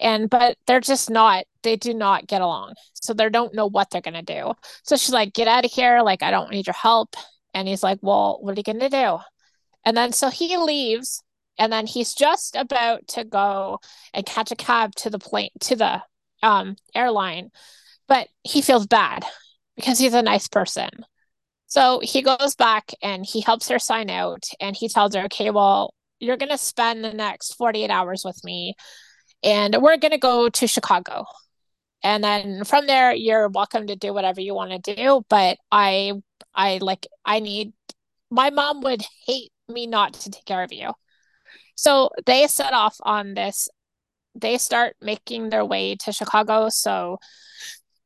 And but they're just not they do not get along. So they don't know what they're going to do. So she's like get out of here. Like i don't need your help. And he's like well what are you going to do? And then so he leaves and then he's just about to go and catch a cab to the plane to the um airline. But he feels bad because he's a nice person so he goes back and he helps her sign out and he tells her, okay, well, you're going to spend the next 48 hours with me and we're going to go to Chicago. And then from there, you're welcome to do whatever you want to do. But I, I like, I need, my mom would hate me not to take care of you. So they set off on this. They start making their way to Chicago. So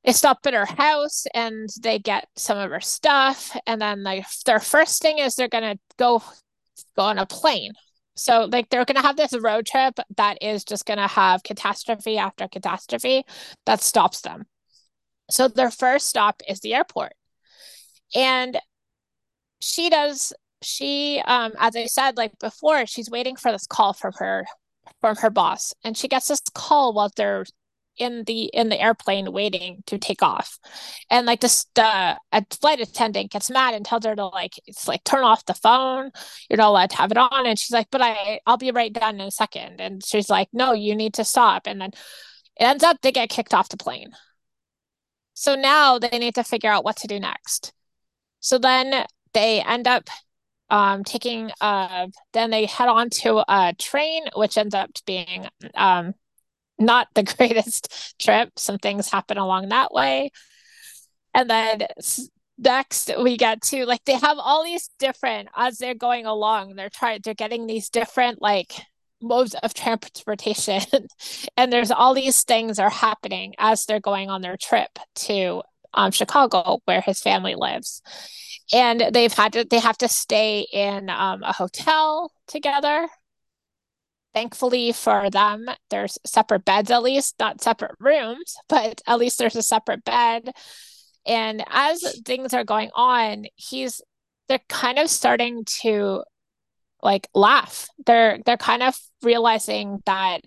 they stop at her house and they get some of her stuff. And then like their first thing is they're gonna go go on a plane. So like they're gonna have this road trip that is just gonna have catastrophe after catastrophe that stops them. So their first stop is the airport. And she does she um as i said like before she's waiting for this call from her from her boss and she gets this call while they're in the in the airplane waiting to take off. And like this uh, a flight attendant gets mad and tells her to like it's like turn off the phone. You're not allowed to have it on. And she's like but i i'll be right done in a second. And she's like no you need to stop. And then it ends up they get kicked off the plane. So now they need to figure out what to do next. So then they end up um, taking uh, then they head on to a train which ends up being um, not the greatest trip. Some things happen along that way. And then next we get to like they have all these different as they're going along they're trying they're getting these different like modes of transportation. And there's all these things are happening as they're going on their trip to um, chicago where his family lives. And they've had to they have to stay in um, a hotel together thankfully for them there's separate beds at least not separate rooms but at least there's a separate bed. And as things are going on he's they're kind of starting to like laugh. They're they're kind of realizing that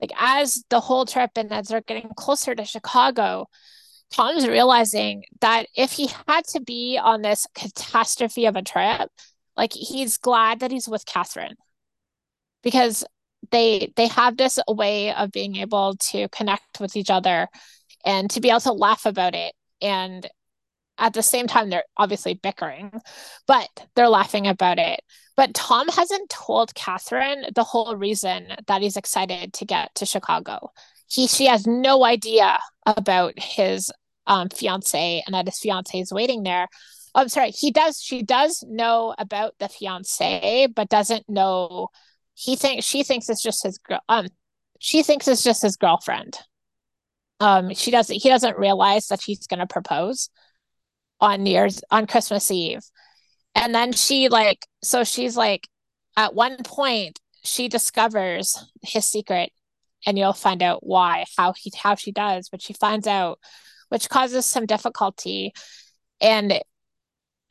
like as the whole trip and as they're getting closer to chicago Tom's realizing that if he had to be on this catastrophe of a trip, like he's glad that he's with Catherine. Because they they have this way of being able to connect with each other and to be able to laugh about it and at the same time they're obviously bickering but they're laughing about it but tom hasn't told catherine the whole reason that he's excited to get to chicago he she has no idea about his um, fiance and that his fiance is waiting there. Oh, I'm sorry. He does. She does know about the fiance, but doesn't know. He thinks she thinks it's just his girl. Um, she thinks it's just his girlfriend. Um, she doesn't. He doesn't realize that she's going to propose on New Year's on Christmas Eve, and then she like so she's like at one point she discovers his secret and you'll find out why how he how she does but she finds out which causes some difficulty and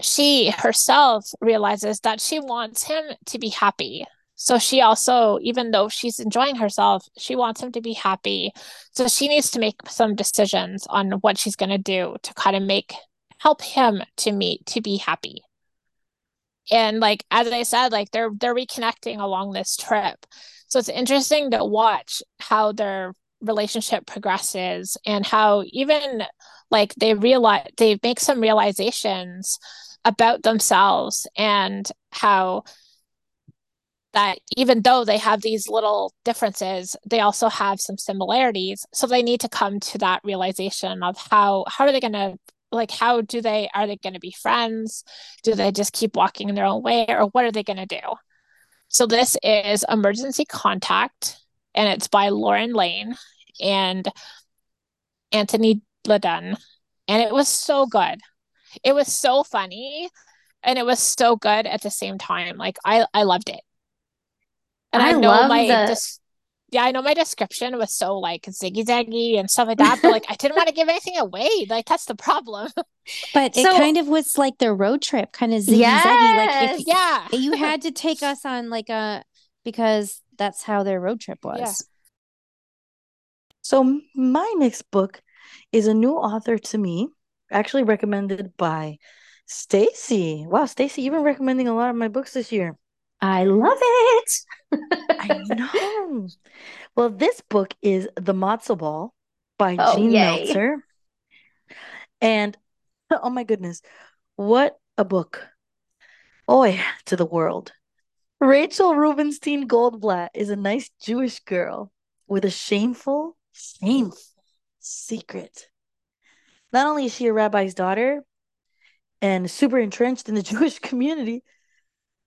she herself realizes that she wants him to be happy so she also even though she's enjoying herself she wants him to be happy. So she needs to make some decisions on what she's going to do to kind of make help him to meet to be happy. And like as i said like they're they're reconnecting along this trip. So it's interesting to watch how their relationship progresses and how even like they realize they make some realizations about themselves and how that even though they have these little differences they also have some similarities. So they need to come to that realization of how how are they going to like how do they are they going to be friends? Do they just keep walking in their own way or what are they going to do? So this is emergency contact and it's by lauren Layne and anthony LeDonne and it was so good. It was so funny and it was so good at the same time. Like i i loved it and i, I know my the... dis- yeah i know my description was so like ziggy zaggy and stuff like that but like i didn't want to give anything away like that's the problem but so, it kind of was like the road trip kind of ziggy yes, zaggy like if yeah you had to take us on like a because that's how their road trip was yeah. So my next book is a new author to me, actually recommended by Stacy. Wow, Stacy, you've been recommending a lot of my books this year. I love it. I know. Well, this book is The Matzah Ball by oh, Jean yay. Meltzer. And oh my goodness, what a book. Oi to the world. Rachel Rubenstein Goldblatt is a nice Jewish girl with a shameful shameful secret. Not only is she a rabbi's daughter and super entrenched in the Jewish community,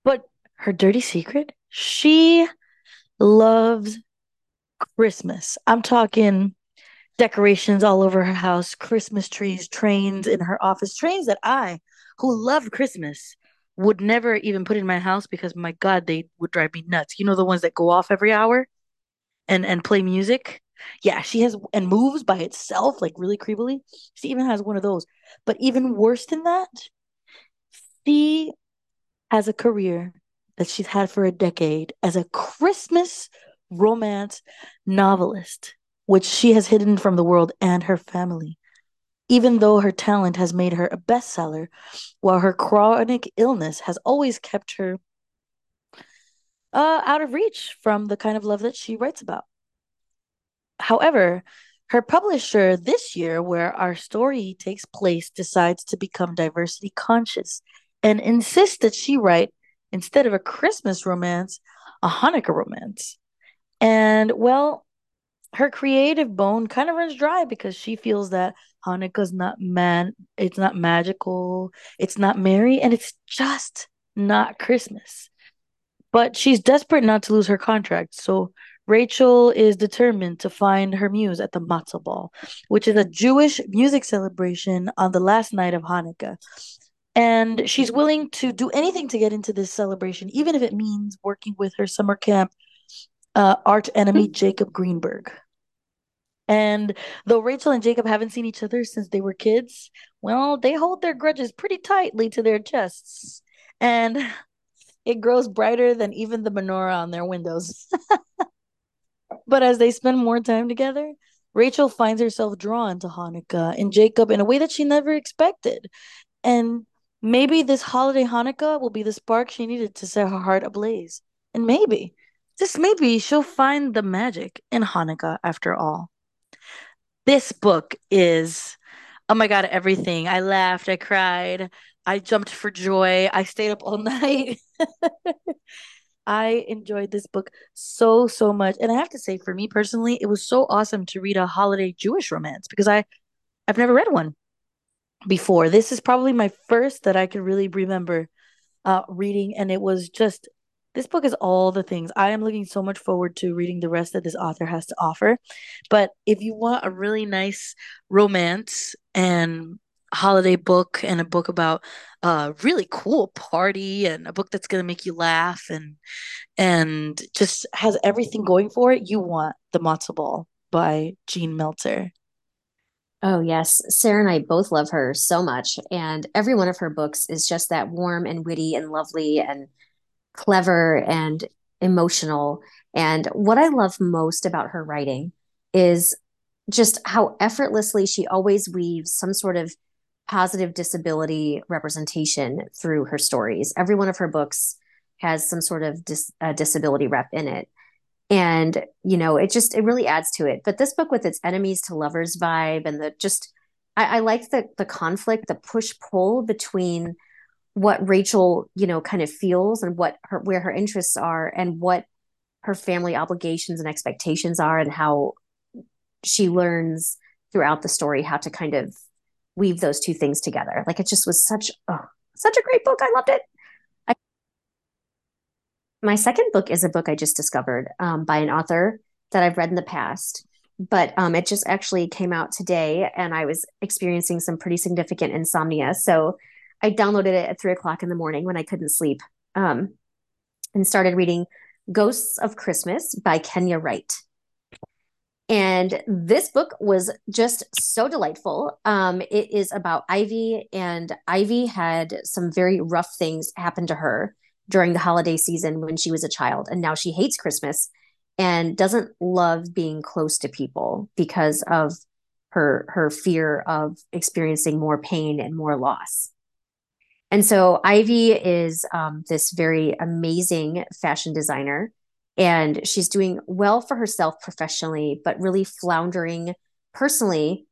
but her dirty secret? She loves Christmas. I'm talking decorations all over her house, Christmas trees, trains in her office, trains that I, who love Christmas, would never even put in my house because my God, they would drive me nuts. You know the ones that go off every hour and and play music? Yeah, she has and moves by itself like really creepily. She even has one of those. But even worse than that, she has a career that she's had for a decade as a Christmas romance novelist, which she has hidden from the world and her family. Even though her talent has made her a bestseller, while her chronic illness has always kept her uh, out of reach from the kind of love that she writes about. However, her publisher this year, where our story takes place, decides to become diversity conscious and insists that she write, instead of a Christmas romance, a Hanukkah romance. And well, her creative bone kind of runs dry because she feels that Hanukkah's not man, it's not magical, it's not merry, and it's just not Christmas. But she's desperate not to lose her contract, so Rachel is determined to find her muse at the Matzah Ball, which is a Jewish music celebration on the last night of Hanukkah. And she's willing to do anything to get into this celebration, even if it means working with her summer camp uh, art enemy, Jacob Greenberg. And though Rachel and Jacob haven't seen each other since they were kids, well, they hold their grudges pretty tightly to their chests. And it grows brighter than even the menorah on their windows. but as they spend more time together, Rachel finds herself drawn to Hanukkah and Jacob in a way that she never expected. And maybe this holiday Hanukkah will be the spark she needed to set her heart ablaze. And maybe, just maybe, she'll find the magic in Hanukkah after all. This book is, oh my God, everything. I laughed, I cried, I jumped for joy, I stayed up all night. I enjoyed this book so, so much. And I have to say, for me personally, it was so awesome to read a holiday Jewish romance because I, I've never read one before. This is probably my first that I could really remember uh, reading. And it was just this book is all the things. I am looking so much forward to reading the rest that this author has to offer. But if you want a really nice romance and holiday book and a book about a really cool party and a book that's going to make you laugh and and just has everything going for it, you want The Matzah Ball by Jean Meltzer. Oh, yes. Sara and I both love her so much. And every one of her books is just that warm and witty and lovely and clever and emotional. And what I love most about her writing is just how effortlessly she always weaves some sort of positive disability representation through her stories. Every one of her books has some sort of dis- disability rep in it. And, you know, it just, it really adds to it. But this book with its enemies to lovers vibe and the just, I, I like the, the conflict, the push pull between what Rachel, you know, kind of feels and what her where her interests are and what her family obligations and expectations are and how she learns throughout the story how to kind of weave those two things together. Like it just was such oh, such a great book. I loved it. My second book is a book I just discovered um, by an author that I've read in the past, but um, it just actually came out today, and I was experiencing some pretty significant insomnia. So I downloaded it at three o'clock in the morning when I couldn't sleep um, and started reading Ghosts of Christmas by Kenya Wright. And this book was just so delightful. Um, it is about Ivy, and Ivy had some very rough things happen to her during the holiday season when she was a child. And now she hates Christmas and doesn't love being close to people because of her her fear of experiencing more pain and more loss. And so Ivy is um, this very amazing fashion designer, and she's doing well for herself professionally, but really floundering personally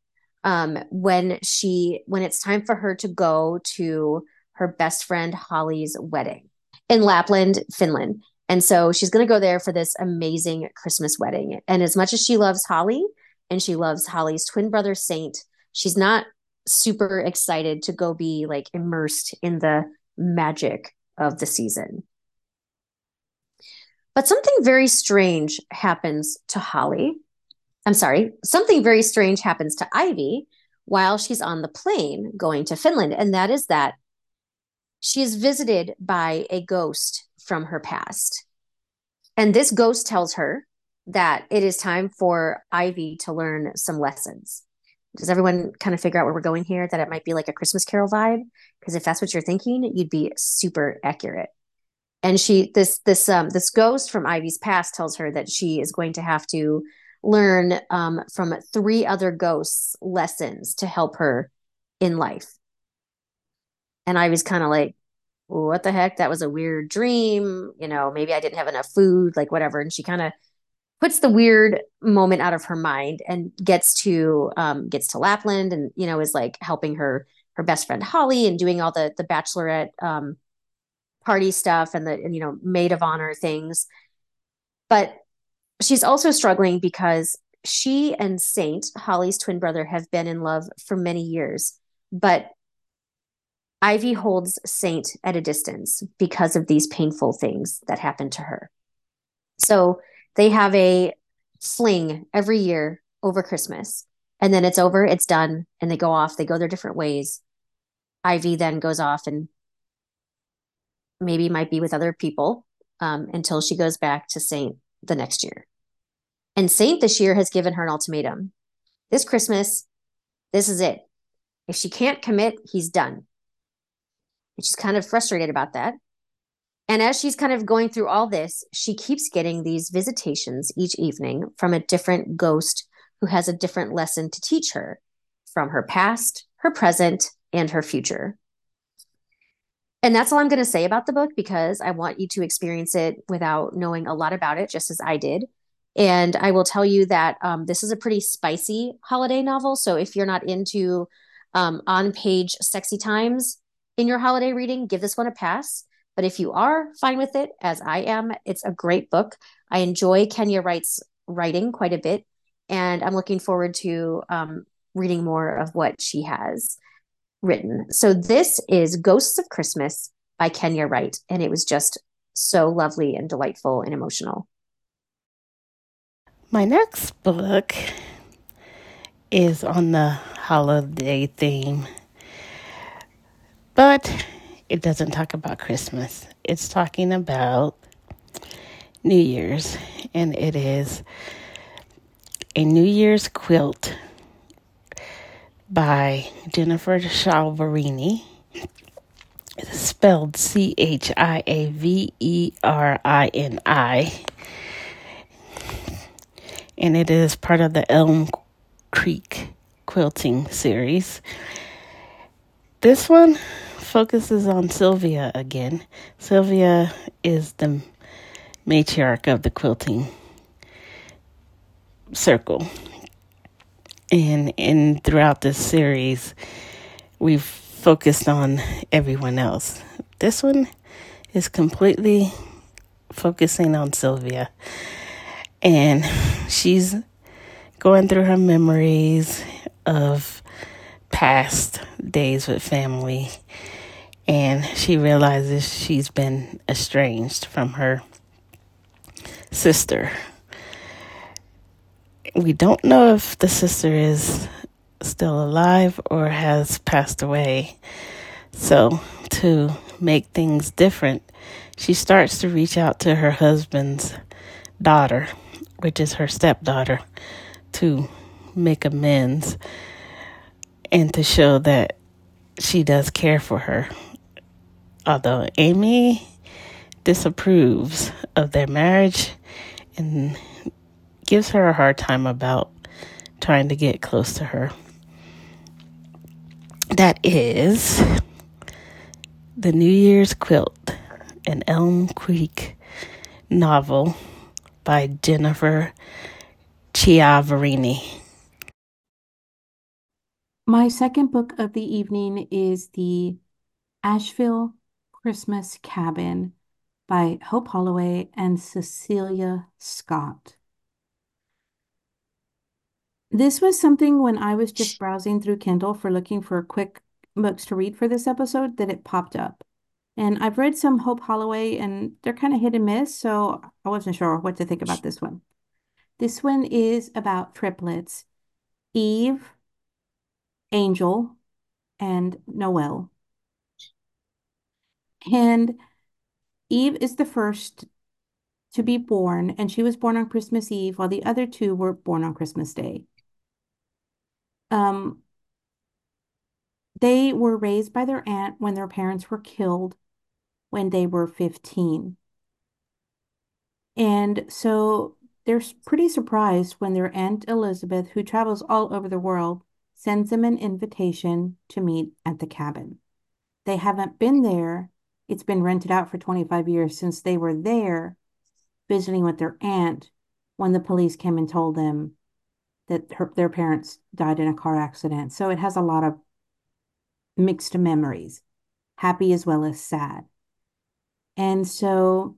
um, when she when it's time for her to go to her best friend Holly's wedding in Lapland, Finland. And so she's going to go there for this amazing Christmas wedding. And as much as she loves Holly and she loves Holly's twin brother Saint, she's not super excited to go be like immersed in the magic of the season. But something very strange happens to Holly. I'm sorry, something very strange happens to Ivy while she's on the plane going to Finland. And that is that she is visited by a ghost from her past. And this ghost tells her that it is time for Ivy to learn some lessons. Does everyone kind of figure out where we're going here? That it might be like a Christmas Carol vibe? Because if that's what you're thinking, you'd be super accurate. And she, this, this, um, this ghost from Ivy's past tells her that she is going to have to learn um, from three other ghosts lessons to help her in life. And I was kind of like, what the heck? That was a weird dream. You know, maybe I didn't have enough food, like whatever. And she kind of puts the weird moment out of her mind and gets to um, gets to Lapland and you know is like helping her her best friend Holly and doing all the the bachelorette um, party stuff and the and, you know maid of honor things. But she's also struggling because she and Saint, Holly's twin brother, have been in love for many years. But Ivy holds Saint at a distance because of these painful things that happened to her. So they have a fling every year over Christmas. And then it's over, it's done, and they go off, they go their different ways. Ivy then goes off and maybe might be with other people um, until she goes back to Saint the next year. And Saint this year has given her an ultimatum. This Christmas, this is it. If she can't commit, he's done. And she's kind of frustrated about that. And as she's kind of going through all this, she keeps getting these visitations each evening from a different ghost who has a different lesson to teach her from her past, her present, and her future. And that's all I'm going to say about the book because I want you to experience it without knowing a lot about it, just as I did. And I will tell you that um, this is a pretty spicy holiday novel. So if you're not into um, on page sexy times in your holiday reading, give this one a pass. But if you are fine with it, as I am, it's a great book. I enjoy Kenya Wright's writing quite a bit. And I'm looking forward to um, reading more of what she has written. So this is Ghosts of Christmas by Kenya Wright. And it was just so lovely and delightful and emotional. My next book is on the holiday theme, but it doesn't talk about Christmas. It's talking about New Year's, and it is a New Year's quilt by Jennifer Chiaverini. It's spelled C H I A V E R I N I and it is part of the Elm Creek quilting series. This one focuses on Sylvia again. Sylvia is the matriarch of the quilting circle. And in throughout this series, we've focused on everyone else. This one is completely focusing on Sylvia and she's going through her memories of past days with family and she realizes she's been estranged from her sister. We don't know if the sister is still alive or has passed away. So, to make things different, she starts to reach out to her husband's daughter which is her stepdaughter, to make amends and to show that she does care for her. Although Amy disapproves of their marriage and gives her a hard time about trying to get close to her. That is The New Year's Quilt, an Elm Creek novel by Jennifer Chiaverini. My second book of the evening is The Asheville Christmas Cabin by Hope Holloway and Cecelia Scott. This was something when I was just browsing through Kindle for looking for quick books to read for this episode that it popped up. And I've read some Hope Holloway and they're kind of hit and miss, so I wasn't sure what to think about this one. This one is about triplets Eve, Angel, and Noel. And Eve is the first to be born, and she was born on Christmas Eve, while the other two were born on Christmas Day. Um, they were raised by their aunt when their parents were killed when they were 15. And so they're pretty surprised when their Aunt Elizabeth, who travels all over the world, sends them an invitation to meet at the cabin. They haven't been there. It's been rented out for 25 years since they were there visiting with their aunt when the police came and told them that her, their parents died in a car accident. So it has a lot of mixed memories, happy as well as sad. And so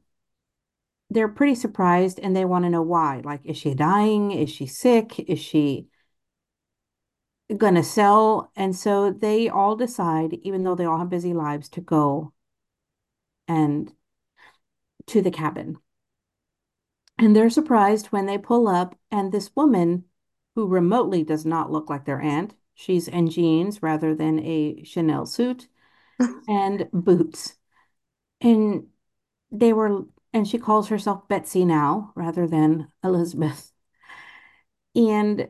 they're pretty surprised and they want to know why. Like, is she dying? Is she sick? Is she going to sell? And so they all decide, even though they all have busy lives, to go and to the cabin. And they're surprised when they pull up and this woman who remotely does not look like their aunt, she's in jeans rather than a Chanel suit and boots. And they were, and she calls herself Betsy now rather than Elizabeth. And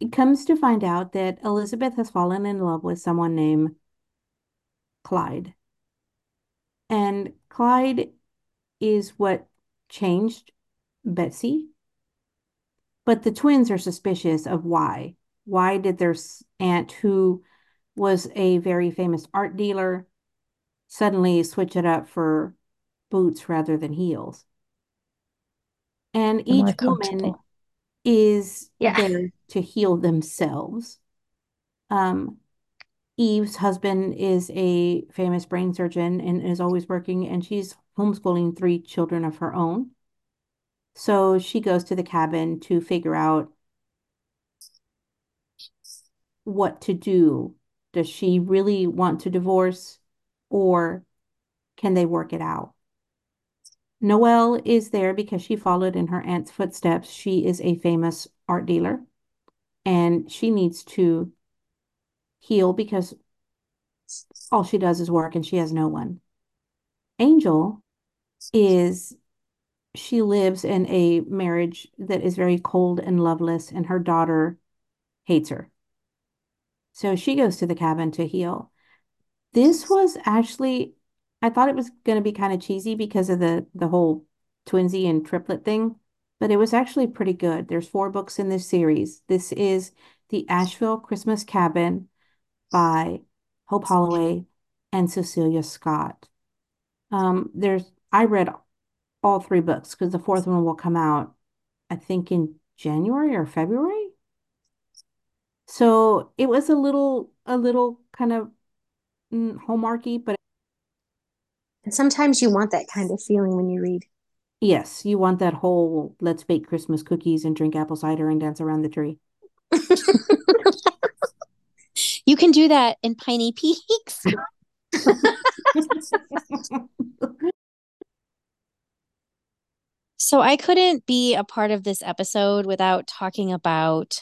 it comes to find out that Elizabeth has fallen in love with someone named Clyde. And Clyde is what changed Betsy. But the twins are suspicious of why. Why did their aunt, who was a very famous art dealer, suddenly switch it up for boots rather than heels? And each woman is yeah. there to heal themselves. Um, Eve's husband is a famous brain surgeon and is always working, and she's homeschooling three children of her own. So she goes to the cabin to figure out what to do. Does she really want to divorce or can they work it out? Noelle is there because she followed in her aunt's footsteps. She is a famous art dealer and she needs to heal because all she does is work and she has no one. Angel is she lives in a marriage that is very cold and loveless, and her daughter hates her. So she goes to the cabin to heal. This was actually, I thought it was going to be kind of cheesy because of the the whole twinsy and triplet thing, but it was actually pretty good. There's four books in this series. This is the Asheville Christmas Cabin by Hope Holloway and Cecelia Scott. Um, there's I read all three books because the fourth one will come out, I think, in January or February. So it was a little, a little kind of mm, hallmarky, but and sometimes you want that kind of feeling when you read. Yes, you want that whole let's bake Christmas cookies and drink apple cider and dance around the tree. you can do that in Piney Peaks. so I couldn't be a part of this episode without talking about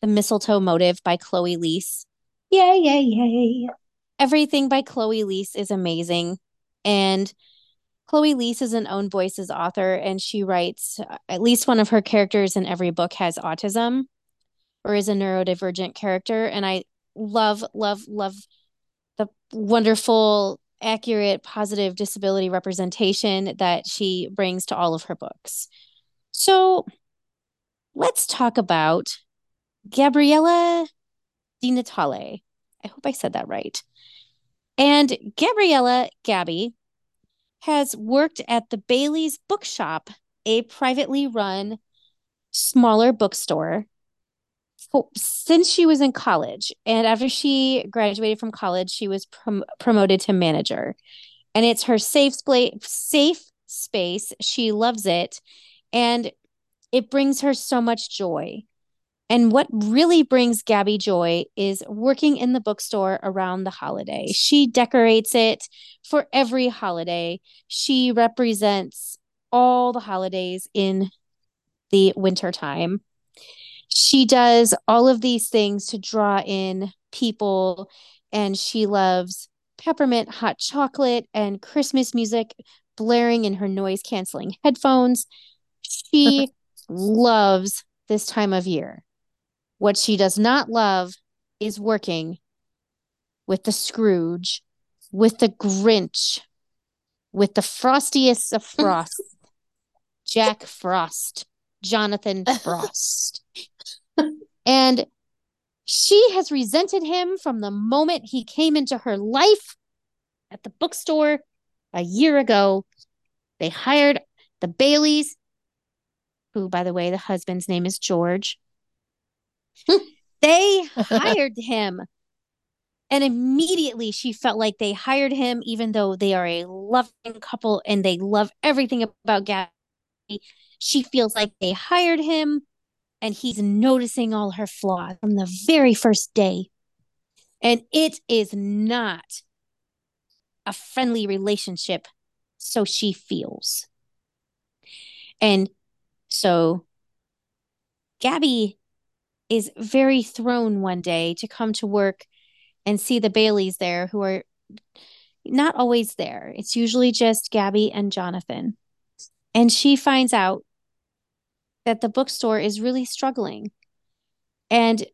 The Mistletoe Motive by Chloe Liese. Yay, yay, yay. Everything by Chloe Liese is amazing. And Chloe Liese is an own voices author, and she writes uh, at least one of her characters in every book has autism or is a neurodivergent character. And I love, love, love the wonderful, accurate, positive disability representation that she brings to all of her books. So let's talk about Gabriella Di Natale. I hope I said that right. And Gabriella Gabby has worked at the Bailey's Bookshop, a privately run smaller bookstore since she was in college and after she graduated from college she was prom- promoted to manager and it's her safe space safe space she loves it and it brings her so much joy And what really brings Gabby joy is working in the bookstore around the holiday. She decorates it for every holiday. She represents all the holidays in the wintertime. She does all of these things to draw in people, and she loves peppermint hot chocolate and Christmas music blaring in her noise canceling headphones. She loves this time of year. What she does not love is working with the Scrooge, with the Grinch, with the frostiest of frost, Jack Frost, Jonathan Frost. And she has resented him from the moment he came into her life at the bookstore a year ago. They hired the Baileys, who, by the way, the husband's name is George. they hired him. And immediately she felt like they hired him, even though they are a loving couple and they love everything about Gabby. She feels like they hired him and he's noticing all her flaws from the very first day. And it is not a friendly relationship, so she feels. And so Gabby is very thrown one day to come to work and see the Baileys there who are not always there. It's usually just Gabby and Jonathan. And she finds out that the bookstore is really struggling. And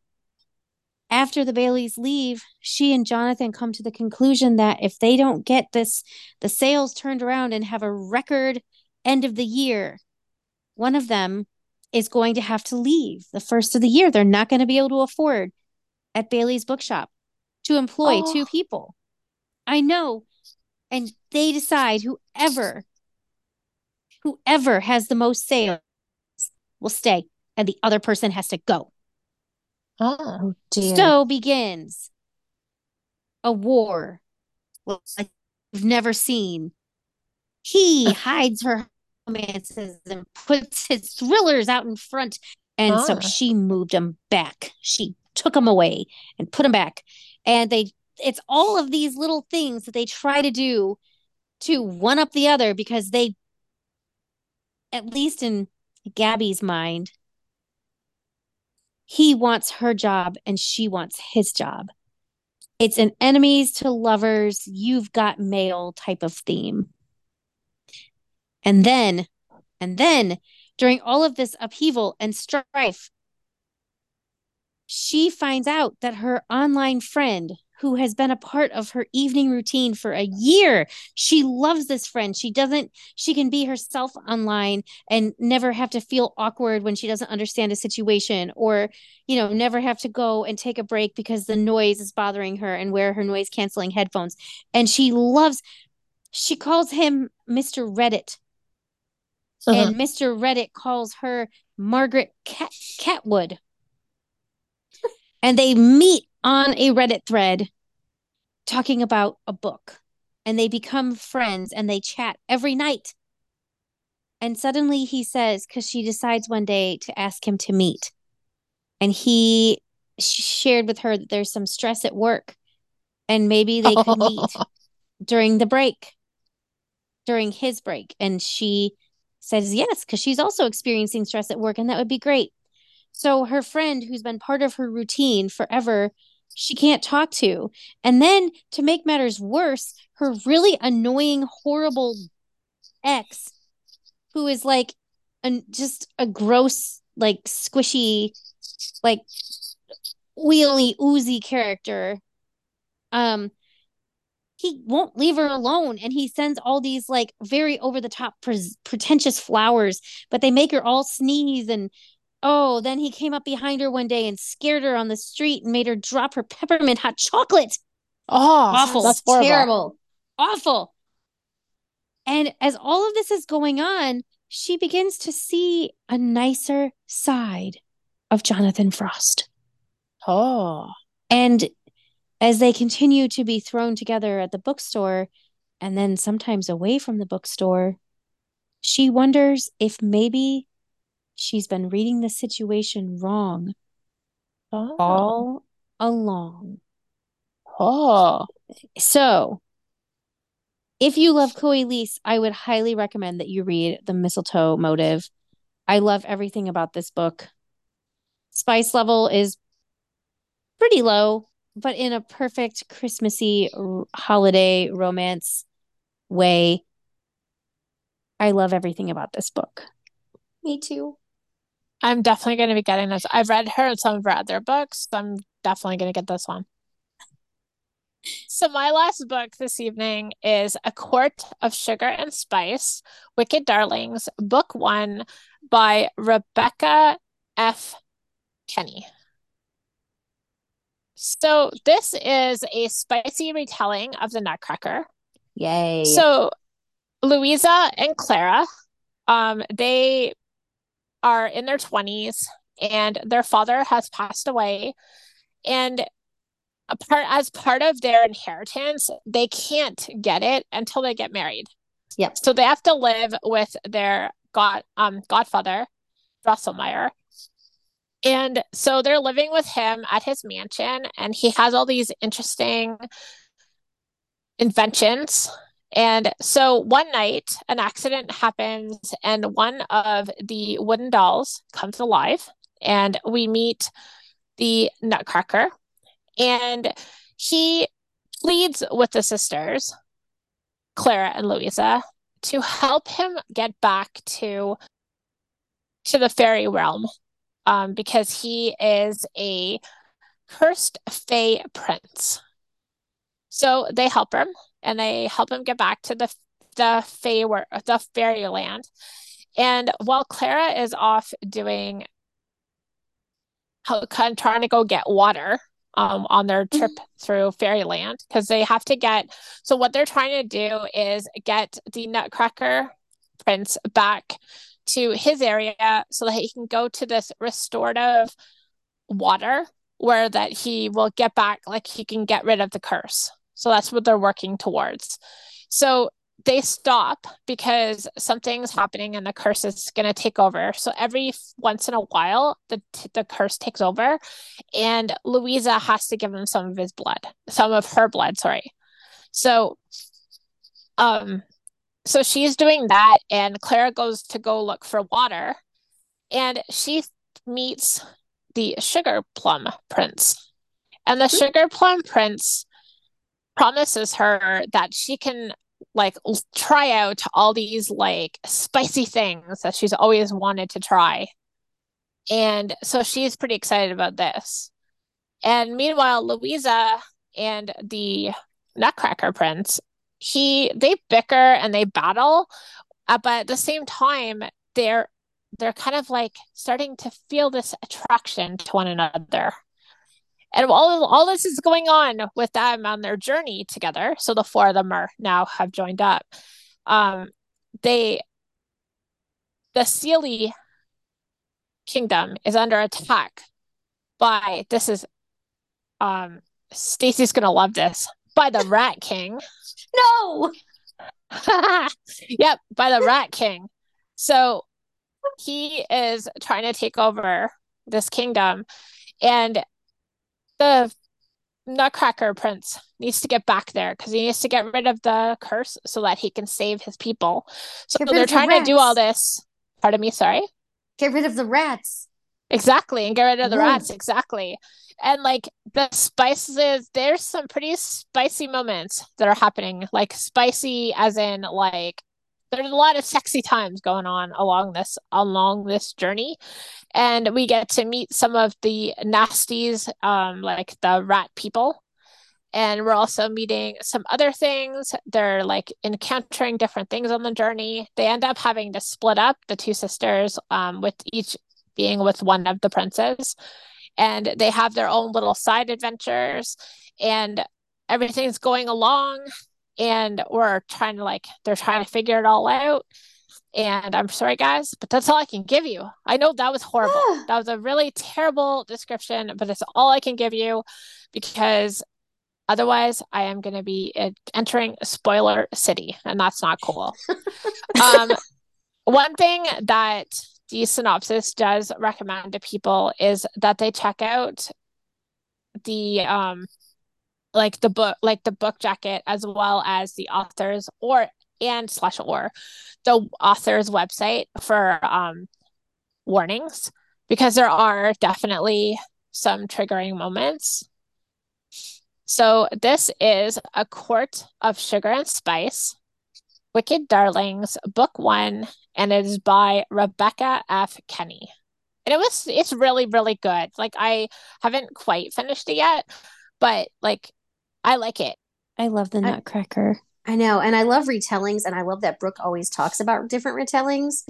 after the Baileys leave, she and Jonathan come to the conclusion that if they don't get this the sales turned around and have a record end of the year, one of them is going to have to leave the first of the year. They're not going to be able to afford at Bailey's bookshop to employ oh. two people. I know. And they decide whoever whoever has the most sales will stay and the other person has to go. Oh, dear. So begins a war I've never seen. He hides her romances and puts his thrillers out in front. And ah. so she moved him back. She took him away and put him back. And they, it's all of these little things that they try to do to one up the other because they, at least in Gabby's mind, he wants her job and she wants his job. It's an enemies to lovers, you've got mail type of theme. And then, and then during all of this upheaval and strife, she finds out that her online friend, who has been a part of her evening routine for a year, she loves this friend. She doesn't, she can be herself online and never have to feel awkward when she doesn't understand a situation or, you know, never have to go and take a break because the noise is bothering her and wear her noise canceling headphones. And she loves, she calls him Mr. Reddit uh-huh. and Mr. Reddit calls her Margaret Cat- Catwood. and they meet on a Reddit thread talking about a book and they become friends and they chat every night. And suddenly he says, because she decides one day to ask him to meet. And he shared with her that there's some stress at work and maybe they could meet during the break, during his break. And she says yes, because she's also experiencing stress at work, and that would be great. So her friend, who's been part of her routine forever, she can't talk to. And then to make matters worse, her really annoying, horrible ex, who is like an, just a gross, like squishy, like wheelie oozy character. Um, he won't leave her alone and he sends all these like very over the top pre- pretentious flowers but they make her all sneeze and oh then he came up behind her one day and scared her on the street and made her drop her peppermint hot chocolate. Oh awful. that's horrible. terrible. Awful. And as all of this is going on she begins to see a nicer side of jonathan frost. Oh. And as they continue to be thrown together at the bookstore and then sometimes away from the bookstore, she wonders if maybe she's been reading the situation wrong Oh. all along. Oh. So, if you love Chloe Liese, I would highly recommend that you read The Mistletoe Motive. I love everything about this book. Spice level is pretty low, but in a perfect Christmassy r- holiday romance way. I love everything about this book. Me too. I'm definitely going to be getting this. I've read her and some of her other books, so I'm definitely going to get this one. So my last book this evening is A Court of Sugar and Spice, Wicked Darlings, book one by Rebecca F. Kenny. So this is a spicy retelling of the Nutcracker. Yay. So Louisa and Clara, um, they are in their 20s and their father has passed away. And a part as part of their inheritance, they can't get it until they get married. Yep. So they have to live with their god um godfather, Drosselmeyer. And so they're living with him at his mansion, and he has all these interesting inventions. And so one night, an accident happens, and one of the wooden dolls comes alive, and we meet the Nutcracker, and he pleads with the sisters, Clara and Louisa, to help him get back to to the fairy realm um, because he is a cursed fey prince. So they help him and they help him get back to the the fey the fairyland. And while Clara is off doing trying to go get water um, on their trip through fairyland because they have to get so what they're trying to do is get the nutcracker prince back to his area so that he can go to this restorative water where that he will get back like he can get rid of the curse so that's what they're working towards so they stop because something's happening and the curse is going to take over. So every once in a while, the the curse takes over, and Louisa has to give him some of his blood, some of her blood. Sorry. So, um, so she's doing that, and Clara goes to go look for water, and she meets the sugar plum prince, and the mm-hmm. sugar plum prince promises her that she can like try out all these like spicy things that she's always wanted to try. And so she's pretty excited about this. And meanwhile, Louisa and the Nutcracker Prince, he they bicker and they battle, uh, but at the same time, they're they're kind of like starting to feel this attraction to one another. And all all this is going on with them on their journey together. So the four of them are now have joined up. Um, they the Seelie kingdom is under attack by this is um Stacy's gonna love this by the Rat King. no. yep, by the Rat King. So he is trying to take over this kingdom and the Nutcracker Prince needs to get back there because he needs to get rid of the curse so that he can save his people. So they're trying the to do all this. Pardon me, sorry. Get rid of the rats. Exactly, and get rid of the Ooh. rats. Exactly. And like the spices, there's some pretty spicy moments that are happening. Like spicy as in like there's a lot of sexy times going on along this along this journey. And we get to meet some of the nasties um like the rat people. And we're also meeting some other things. They're like encountering different things on the journey. They end up having to split up the two sisters um with each being with one of the princes. And they have their own little side adventures. And everything's going along and we're trying to like they're trying to figure it all out. And i'm sorry guys but that's all i can give you. I know that was horrible. That was a really terrible description but it's all i can give you because otherwise i am going to be entering spoiler city and that's not cool. Um, one thing that the synopsis does recommend to people is that they check out the um like the book like the book jacket as well as the authors or and slash or the author's website for um warnings because there are definitely some triggering moments. So this is A Court of Sugar and Spice, Wicked Darlings, book one, and it is by Rebecca F. Kenny. And it was it's really, really good. Like I haven't quite finished it yet, but like I like it. I love the Nutcracker. I know, and I love retellings, and I love that Brooke always talks about different retellings.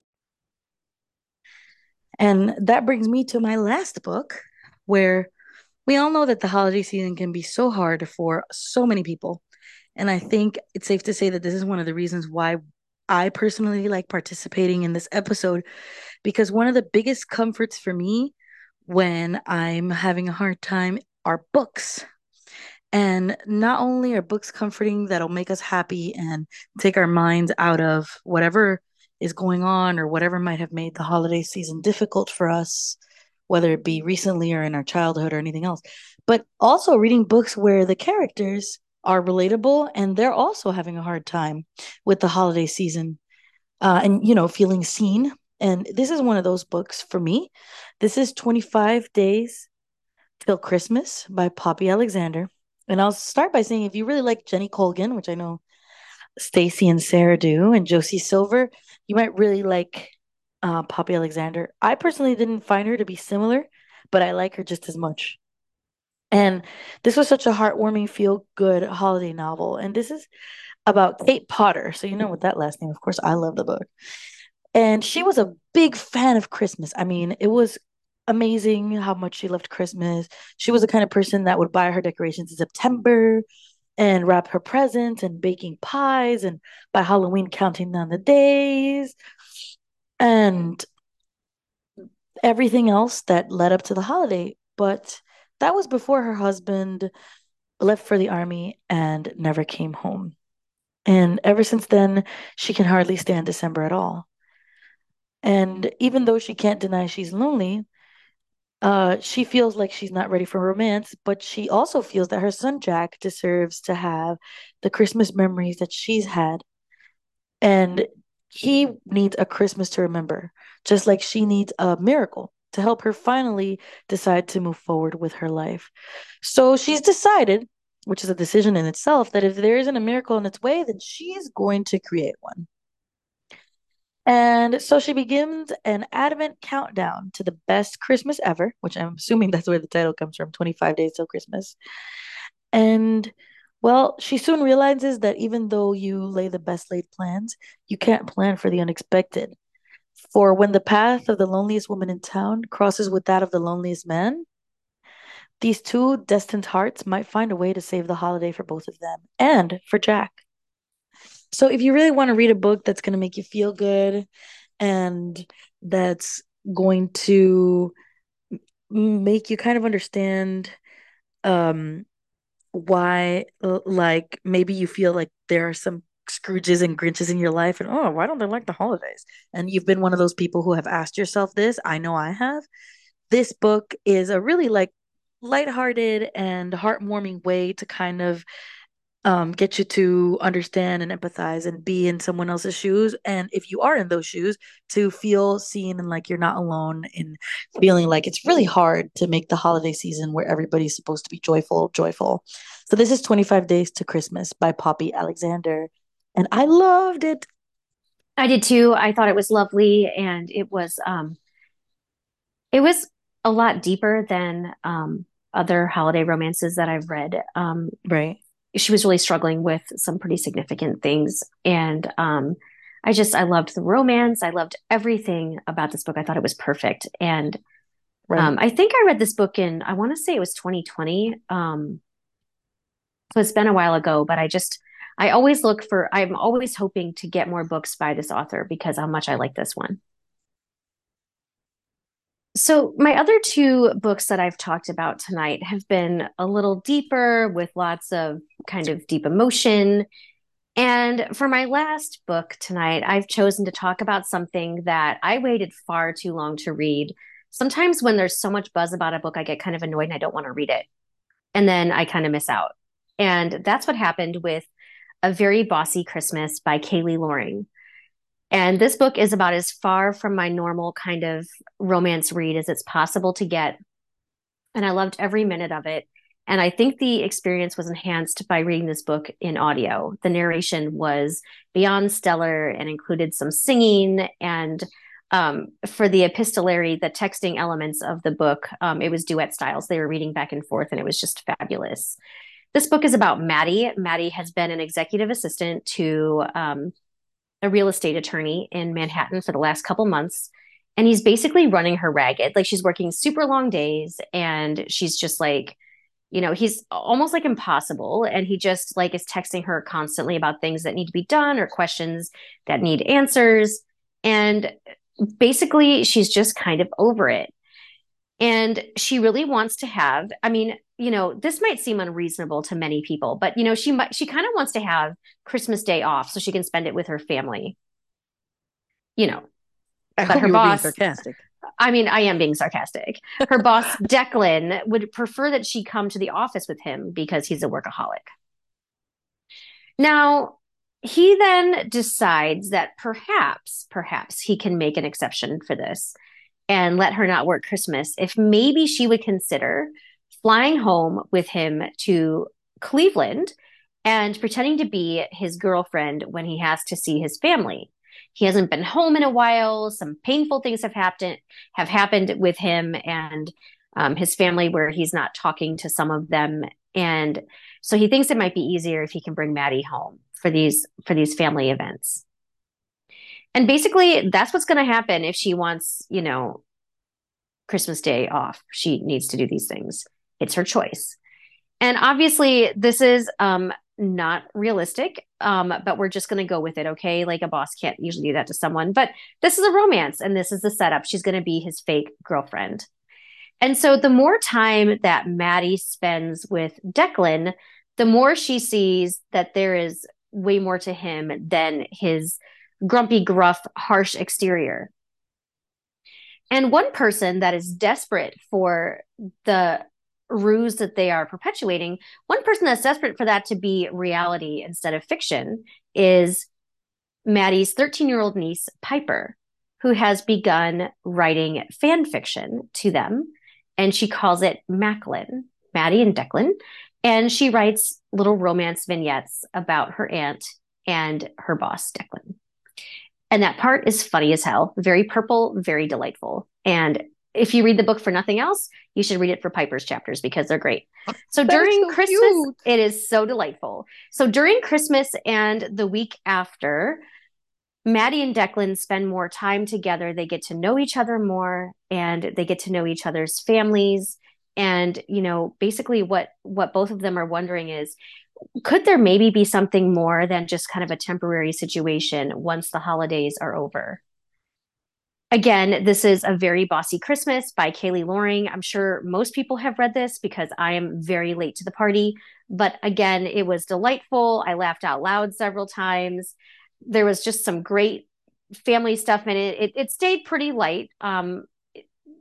And that brings me to my last book, where we all know that the holiday season can be so hard for so many people. And I think it's safe to say that this is one of the reasons why I personally like participating in this episode, because one of the biggest comforts for me when I'm having a hard time are books. And not only are books comforting that'll make us happy and take our minds out of whatever is going on or whatever might have made the holiday season difficult for us, whether it be recently or in our childhood or anything else, but also reading books where the characters are relatable and they're also having a hard time with the holiday season uh, and, you know, feeling seen. And this is one of those books for me. This is 25 Days Till Christmas by Poppy Alexander. And I'll start by saying if you really like Jenny Colgan, which I know Stacy and Sara do, and Josie Silver, you might really like uh, Poppy Alexander. I personally didn't find her to be similar, but I like her just as much. And this was such a heartwarming, feel good holiday novel. And this is about Kate Potter. So, you know, with that last name, of course, I love the book. And she was a big fan of Christmas. I mean, it was amazing how much she loved Christmas. She was the kind of person that would buy her decorations in September and wrap her presents and baking pies and by Halloween counting down the days and everything else that led up to the holiday. But that was before her husband left for the army and never came home. And ever since then, she can hardly stand December at all. And even though she can't deny she's lonely, uh, she feels like she's not ready for romance, but she also feels that her son Jack deserves to have the Christmas memories that she's had. And he needs a Christmas to remember, just like she needs a miracle to help her finally decide to move forward with her life. So she's decided, which is a decision in itself, that if there isn't a miracle in its way, then she's going to create one. And so she begins an advent countdown to the best Christmas ever, which I'm assuming that's where the title comes from 25 days till Christmas. And well, she soon realizes that even though you lay the best laid plans, you can't plan for the unexpected. For when the path of the loneliest woman in town crosses with that of the loneliest man, these two destined hearts might find a way to save the holiday for both of them and for Jack. So if you really want to read a book that's going to make you feel good and that's going to make you kind of understand um why like maybe you feel like there are some Scrooges and Grinches in your life and oh why don't they like the holidays? And you've been one of those people who have asked yourself this. I know I have. This book is a really like lighthearted and heartwarming way to kind of um, get you to understand and empathize and be in someone else's shoes. And if you are in those shoes, to feel seen and like you're not alone in feeling like it's really hard to make the holiday season where everybody's supposed to be joyful, joyful. So this is 25 Days to Christmas by Poppy Alexander. And I loved it. I did too. I thought it was lovely and it was um it was a lot deeper than um other holiday romances that I've read. Um right she was really struggling with some pretty significant things. And um, I just, I loved the romance. I loved everything about this book. I thought it was perfect. And right. um, I think I read this book in, I want to say it was 2020. Um, so it's been a while ago, but I just, I always look for, I'm always hoping to get more books by this author because how much I like this one. So, my other two books that I've talked about tonight have been a little deeper with lots of kind of deep emotion. And for my last book tonight, I've chosen to talk about something that I waited far too long to read. Sometimes when there's so much buzz about a book, I get kind of annoyed and I don't want to read it. and then I kind of miss out. And that's what happened with A Very Bossy Christmas by Kayley Loring. And this book is about as far from my normal kind of romance read as it's possible to get. And I loved every minute of it. And I think the experience was enhanced by reading this book in audio. The narration was beyond stellar and included some singing. And um, for the epistolary, the texting elements of the book, um, it was duet styles. They were reading back and forth, and it was just fabulous. This book is about Maddie. Maddie has been an executive assistant to um, a real estate attorney in Manhattan for the last couple months. And he's basically running her ragged. Like she's working super long days and she's just like, you know, he's almost like impossible. And he just like is texting her constantly about things that need to be done or questions that need answers. And basically, she's just kind of over it. And she really wants to have, I mean, you know, this might seem unreasonable to many people, but you know, she might she kind of wants to have Christmas Day off so she can spend it with her family. You know. I but her boss, sarcastic. I mean, I am being sarcastic. Her boss, Declan, would prefer that she come to the office with him because he's a workaholic. Now, he then decides that perhaps, perhaps he can make an exception for this and let her not work Christmas if maybe she would consider flying home with him to Cleveland and pretending to be his girlfriend when he has to see his family. He hasn't been home in a while. Some painful things have happened have happened with him and um, his family where he's not talking to some of them, and so he thinks it might be easier if he can bring Maddie home for these for these family events. And basically, that's what's going to happen if she wants, you know, Christmas Day off. She needs to do these things. It's her choice. And obviously, this is um, not realistic, um, but we're just going to go with it. Okay. Like a boss can't usually do that to someone, but this is a romance and this is the setup. She's going to be his fake girlfriend. And so the more time that Maddie spends with Declan, the more she sees that there is way more to him than his grumpy, gruff, harsh exterior. And one person that is desperate for the ruse that they are perpetuating, one person that's desperate for that to be reality instead of fiction is Maddie's 13 year old niece, Piper, who has begun writing fan fiction to them. And she calls it Macklin, Maddie and Declan. And she writes little romance vignettes about her aunt and her boss, Declan. And that part is funny as hell, very purple, very delightful. And if you read the book for nothing else, you should read it for Piper's chapters because they're great. So during so Christmas, cute. it is so delightful. So during Christmas and the week after, Maddie and Declan spend more time together. They get to know each other more and they get to know each other's families. And, you know, basically what what both of them are wondering is could there maybe be something more than just kind of a temporary situation once the holidays are over? Again, this is A Very Bossy Christmas by Kayley Loring. I'm sure most people have read this because I am very late to the party. But again, it was delightful. I laughed out loud several times. There was just some great family stuff in it. It, it stayed pretty light, um,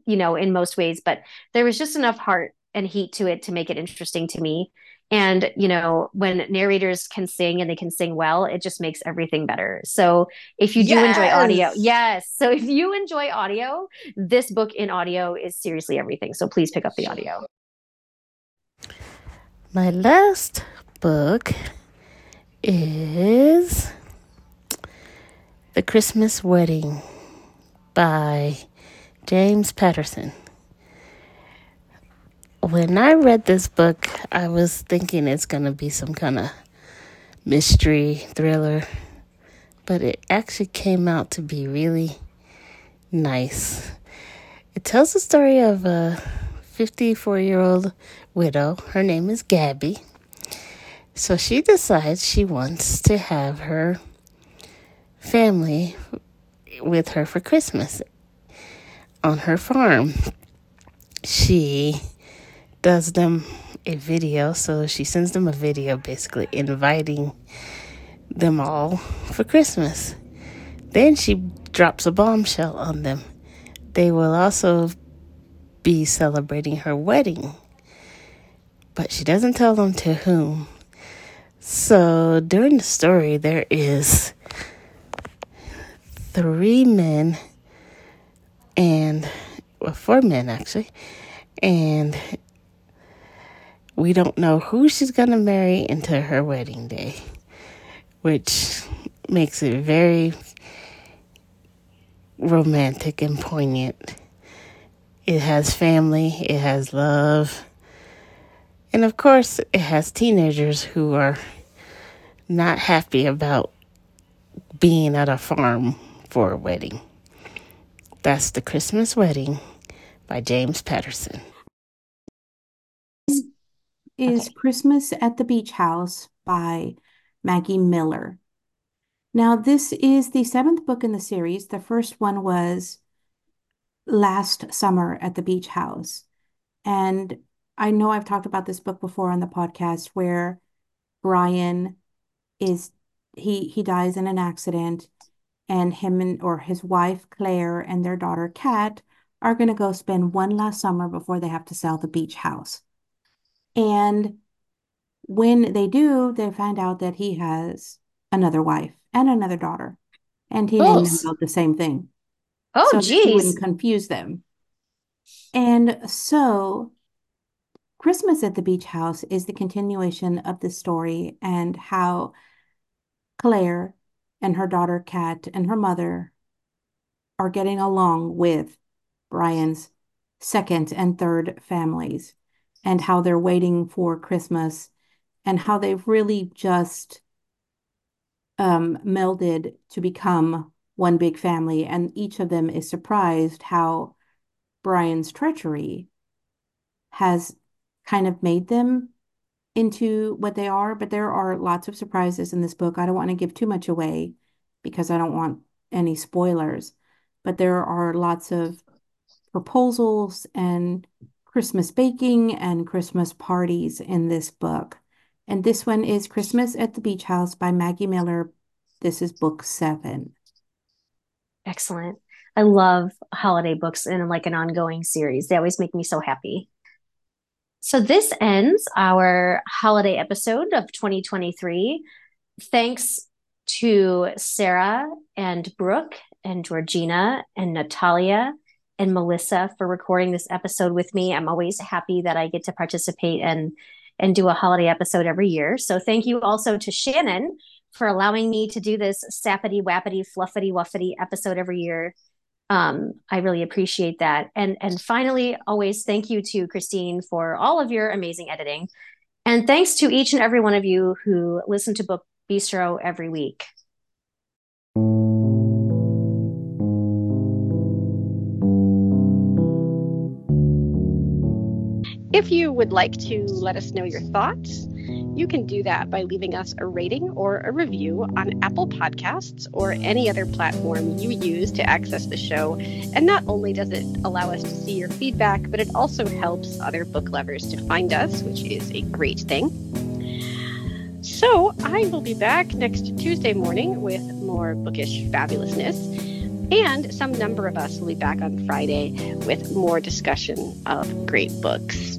you know, in most ways, but there was just enough heart and heat to it to make it interesting to me. And, you know, when narrators can sing and they can sing well, it just makes everything better. So if you do yes. enjoy audio, yes. So if you enjoy audio, this book in audio is seriously everything. So please pick up the audio. My last book is The Christmas Wedding by James Patterson when I read this book, I was thinking it's going to be some kind of mystery thriller, but it actually came out to be really nice. It tells the story of a 54 year old widow. Her name is Gabby. So she decides she wants to have her family with her for Christmas on her farm. She does them a video. So she sends them a video basically inviting them all for Christmas. Then she drops a bombshell on them. They will also be celebrating her wedding. but she doesn't tell them to whom. So during the story, there is three men and well, four men actually, and we don't know who she's gonna marry until her wedding day, which makes it very romantic and poignant. It has family, it has love, and of course, it has teenagers who are not happy about being at a farm for a wedding. That's The Christmas Wedding by James Patterson. Is Okay. Christmas at the Beach House by Maggie Miller. Now, this is the seventh book in the series. The first one was Last Summer at the Beach House. And I know I've talked about this book before on the podcast where Brian is he he dies in an accident and him and or his wife Claire and their daughter Kat are going to go spend one last summer before they have to sell the beach house. And when they do, they find out that he has another wife and another daughter. And he named them both the same thing Oh, so that he wouldn't geez. confuse them. And so Christmas at the Beach House is the continuation of the story and how Claire and her daughter Kat and her mother are getting along with Brian's second and third families and how they're waiting for Christmas and how they've really just um, melded to become one big family. And each of them is surprised how Brian's treachery has kind of made them into what they are. But there are lots of surprises in this book. I don't want to give too much away because I don't want any spoilers. But there are lots of proposals and Christmas baking and Christmas parties in this book. And this one is Christmas at the Beach House by Maggie Miller. This is book seven. Excellent. I love holiday books in like an ongoing series. They always make me so happy. So this ends our holiday episode of 2023. Thanks to Sara and Brooke and Georgina and Natalia and Melissa for recording this episode with me. I'm always happy that I get to participate and and do a holiday episode every year. So thank you also to Shannon for allowing me to do this sappity wappity fluffity wuffity episode every year. Um, I really appreciate that. And and finally, always thank you to Christine for all of your amazing editing. And thanks to each and every one of you who listen to Book Bistro every week. If you would like to let us know your thoughts, you can do that by leaving us a rating or a review on Apple Podcasts or any other platform you use to access the show. And not only does it allow us to see your feedback, but it also helps other book lovers to find us, which is a great thing. So I will be back next Tuesday morning with more bookish fabulousness. And some number of us will be back on Friday with more discussion of great books.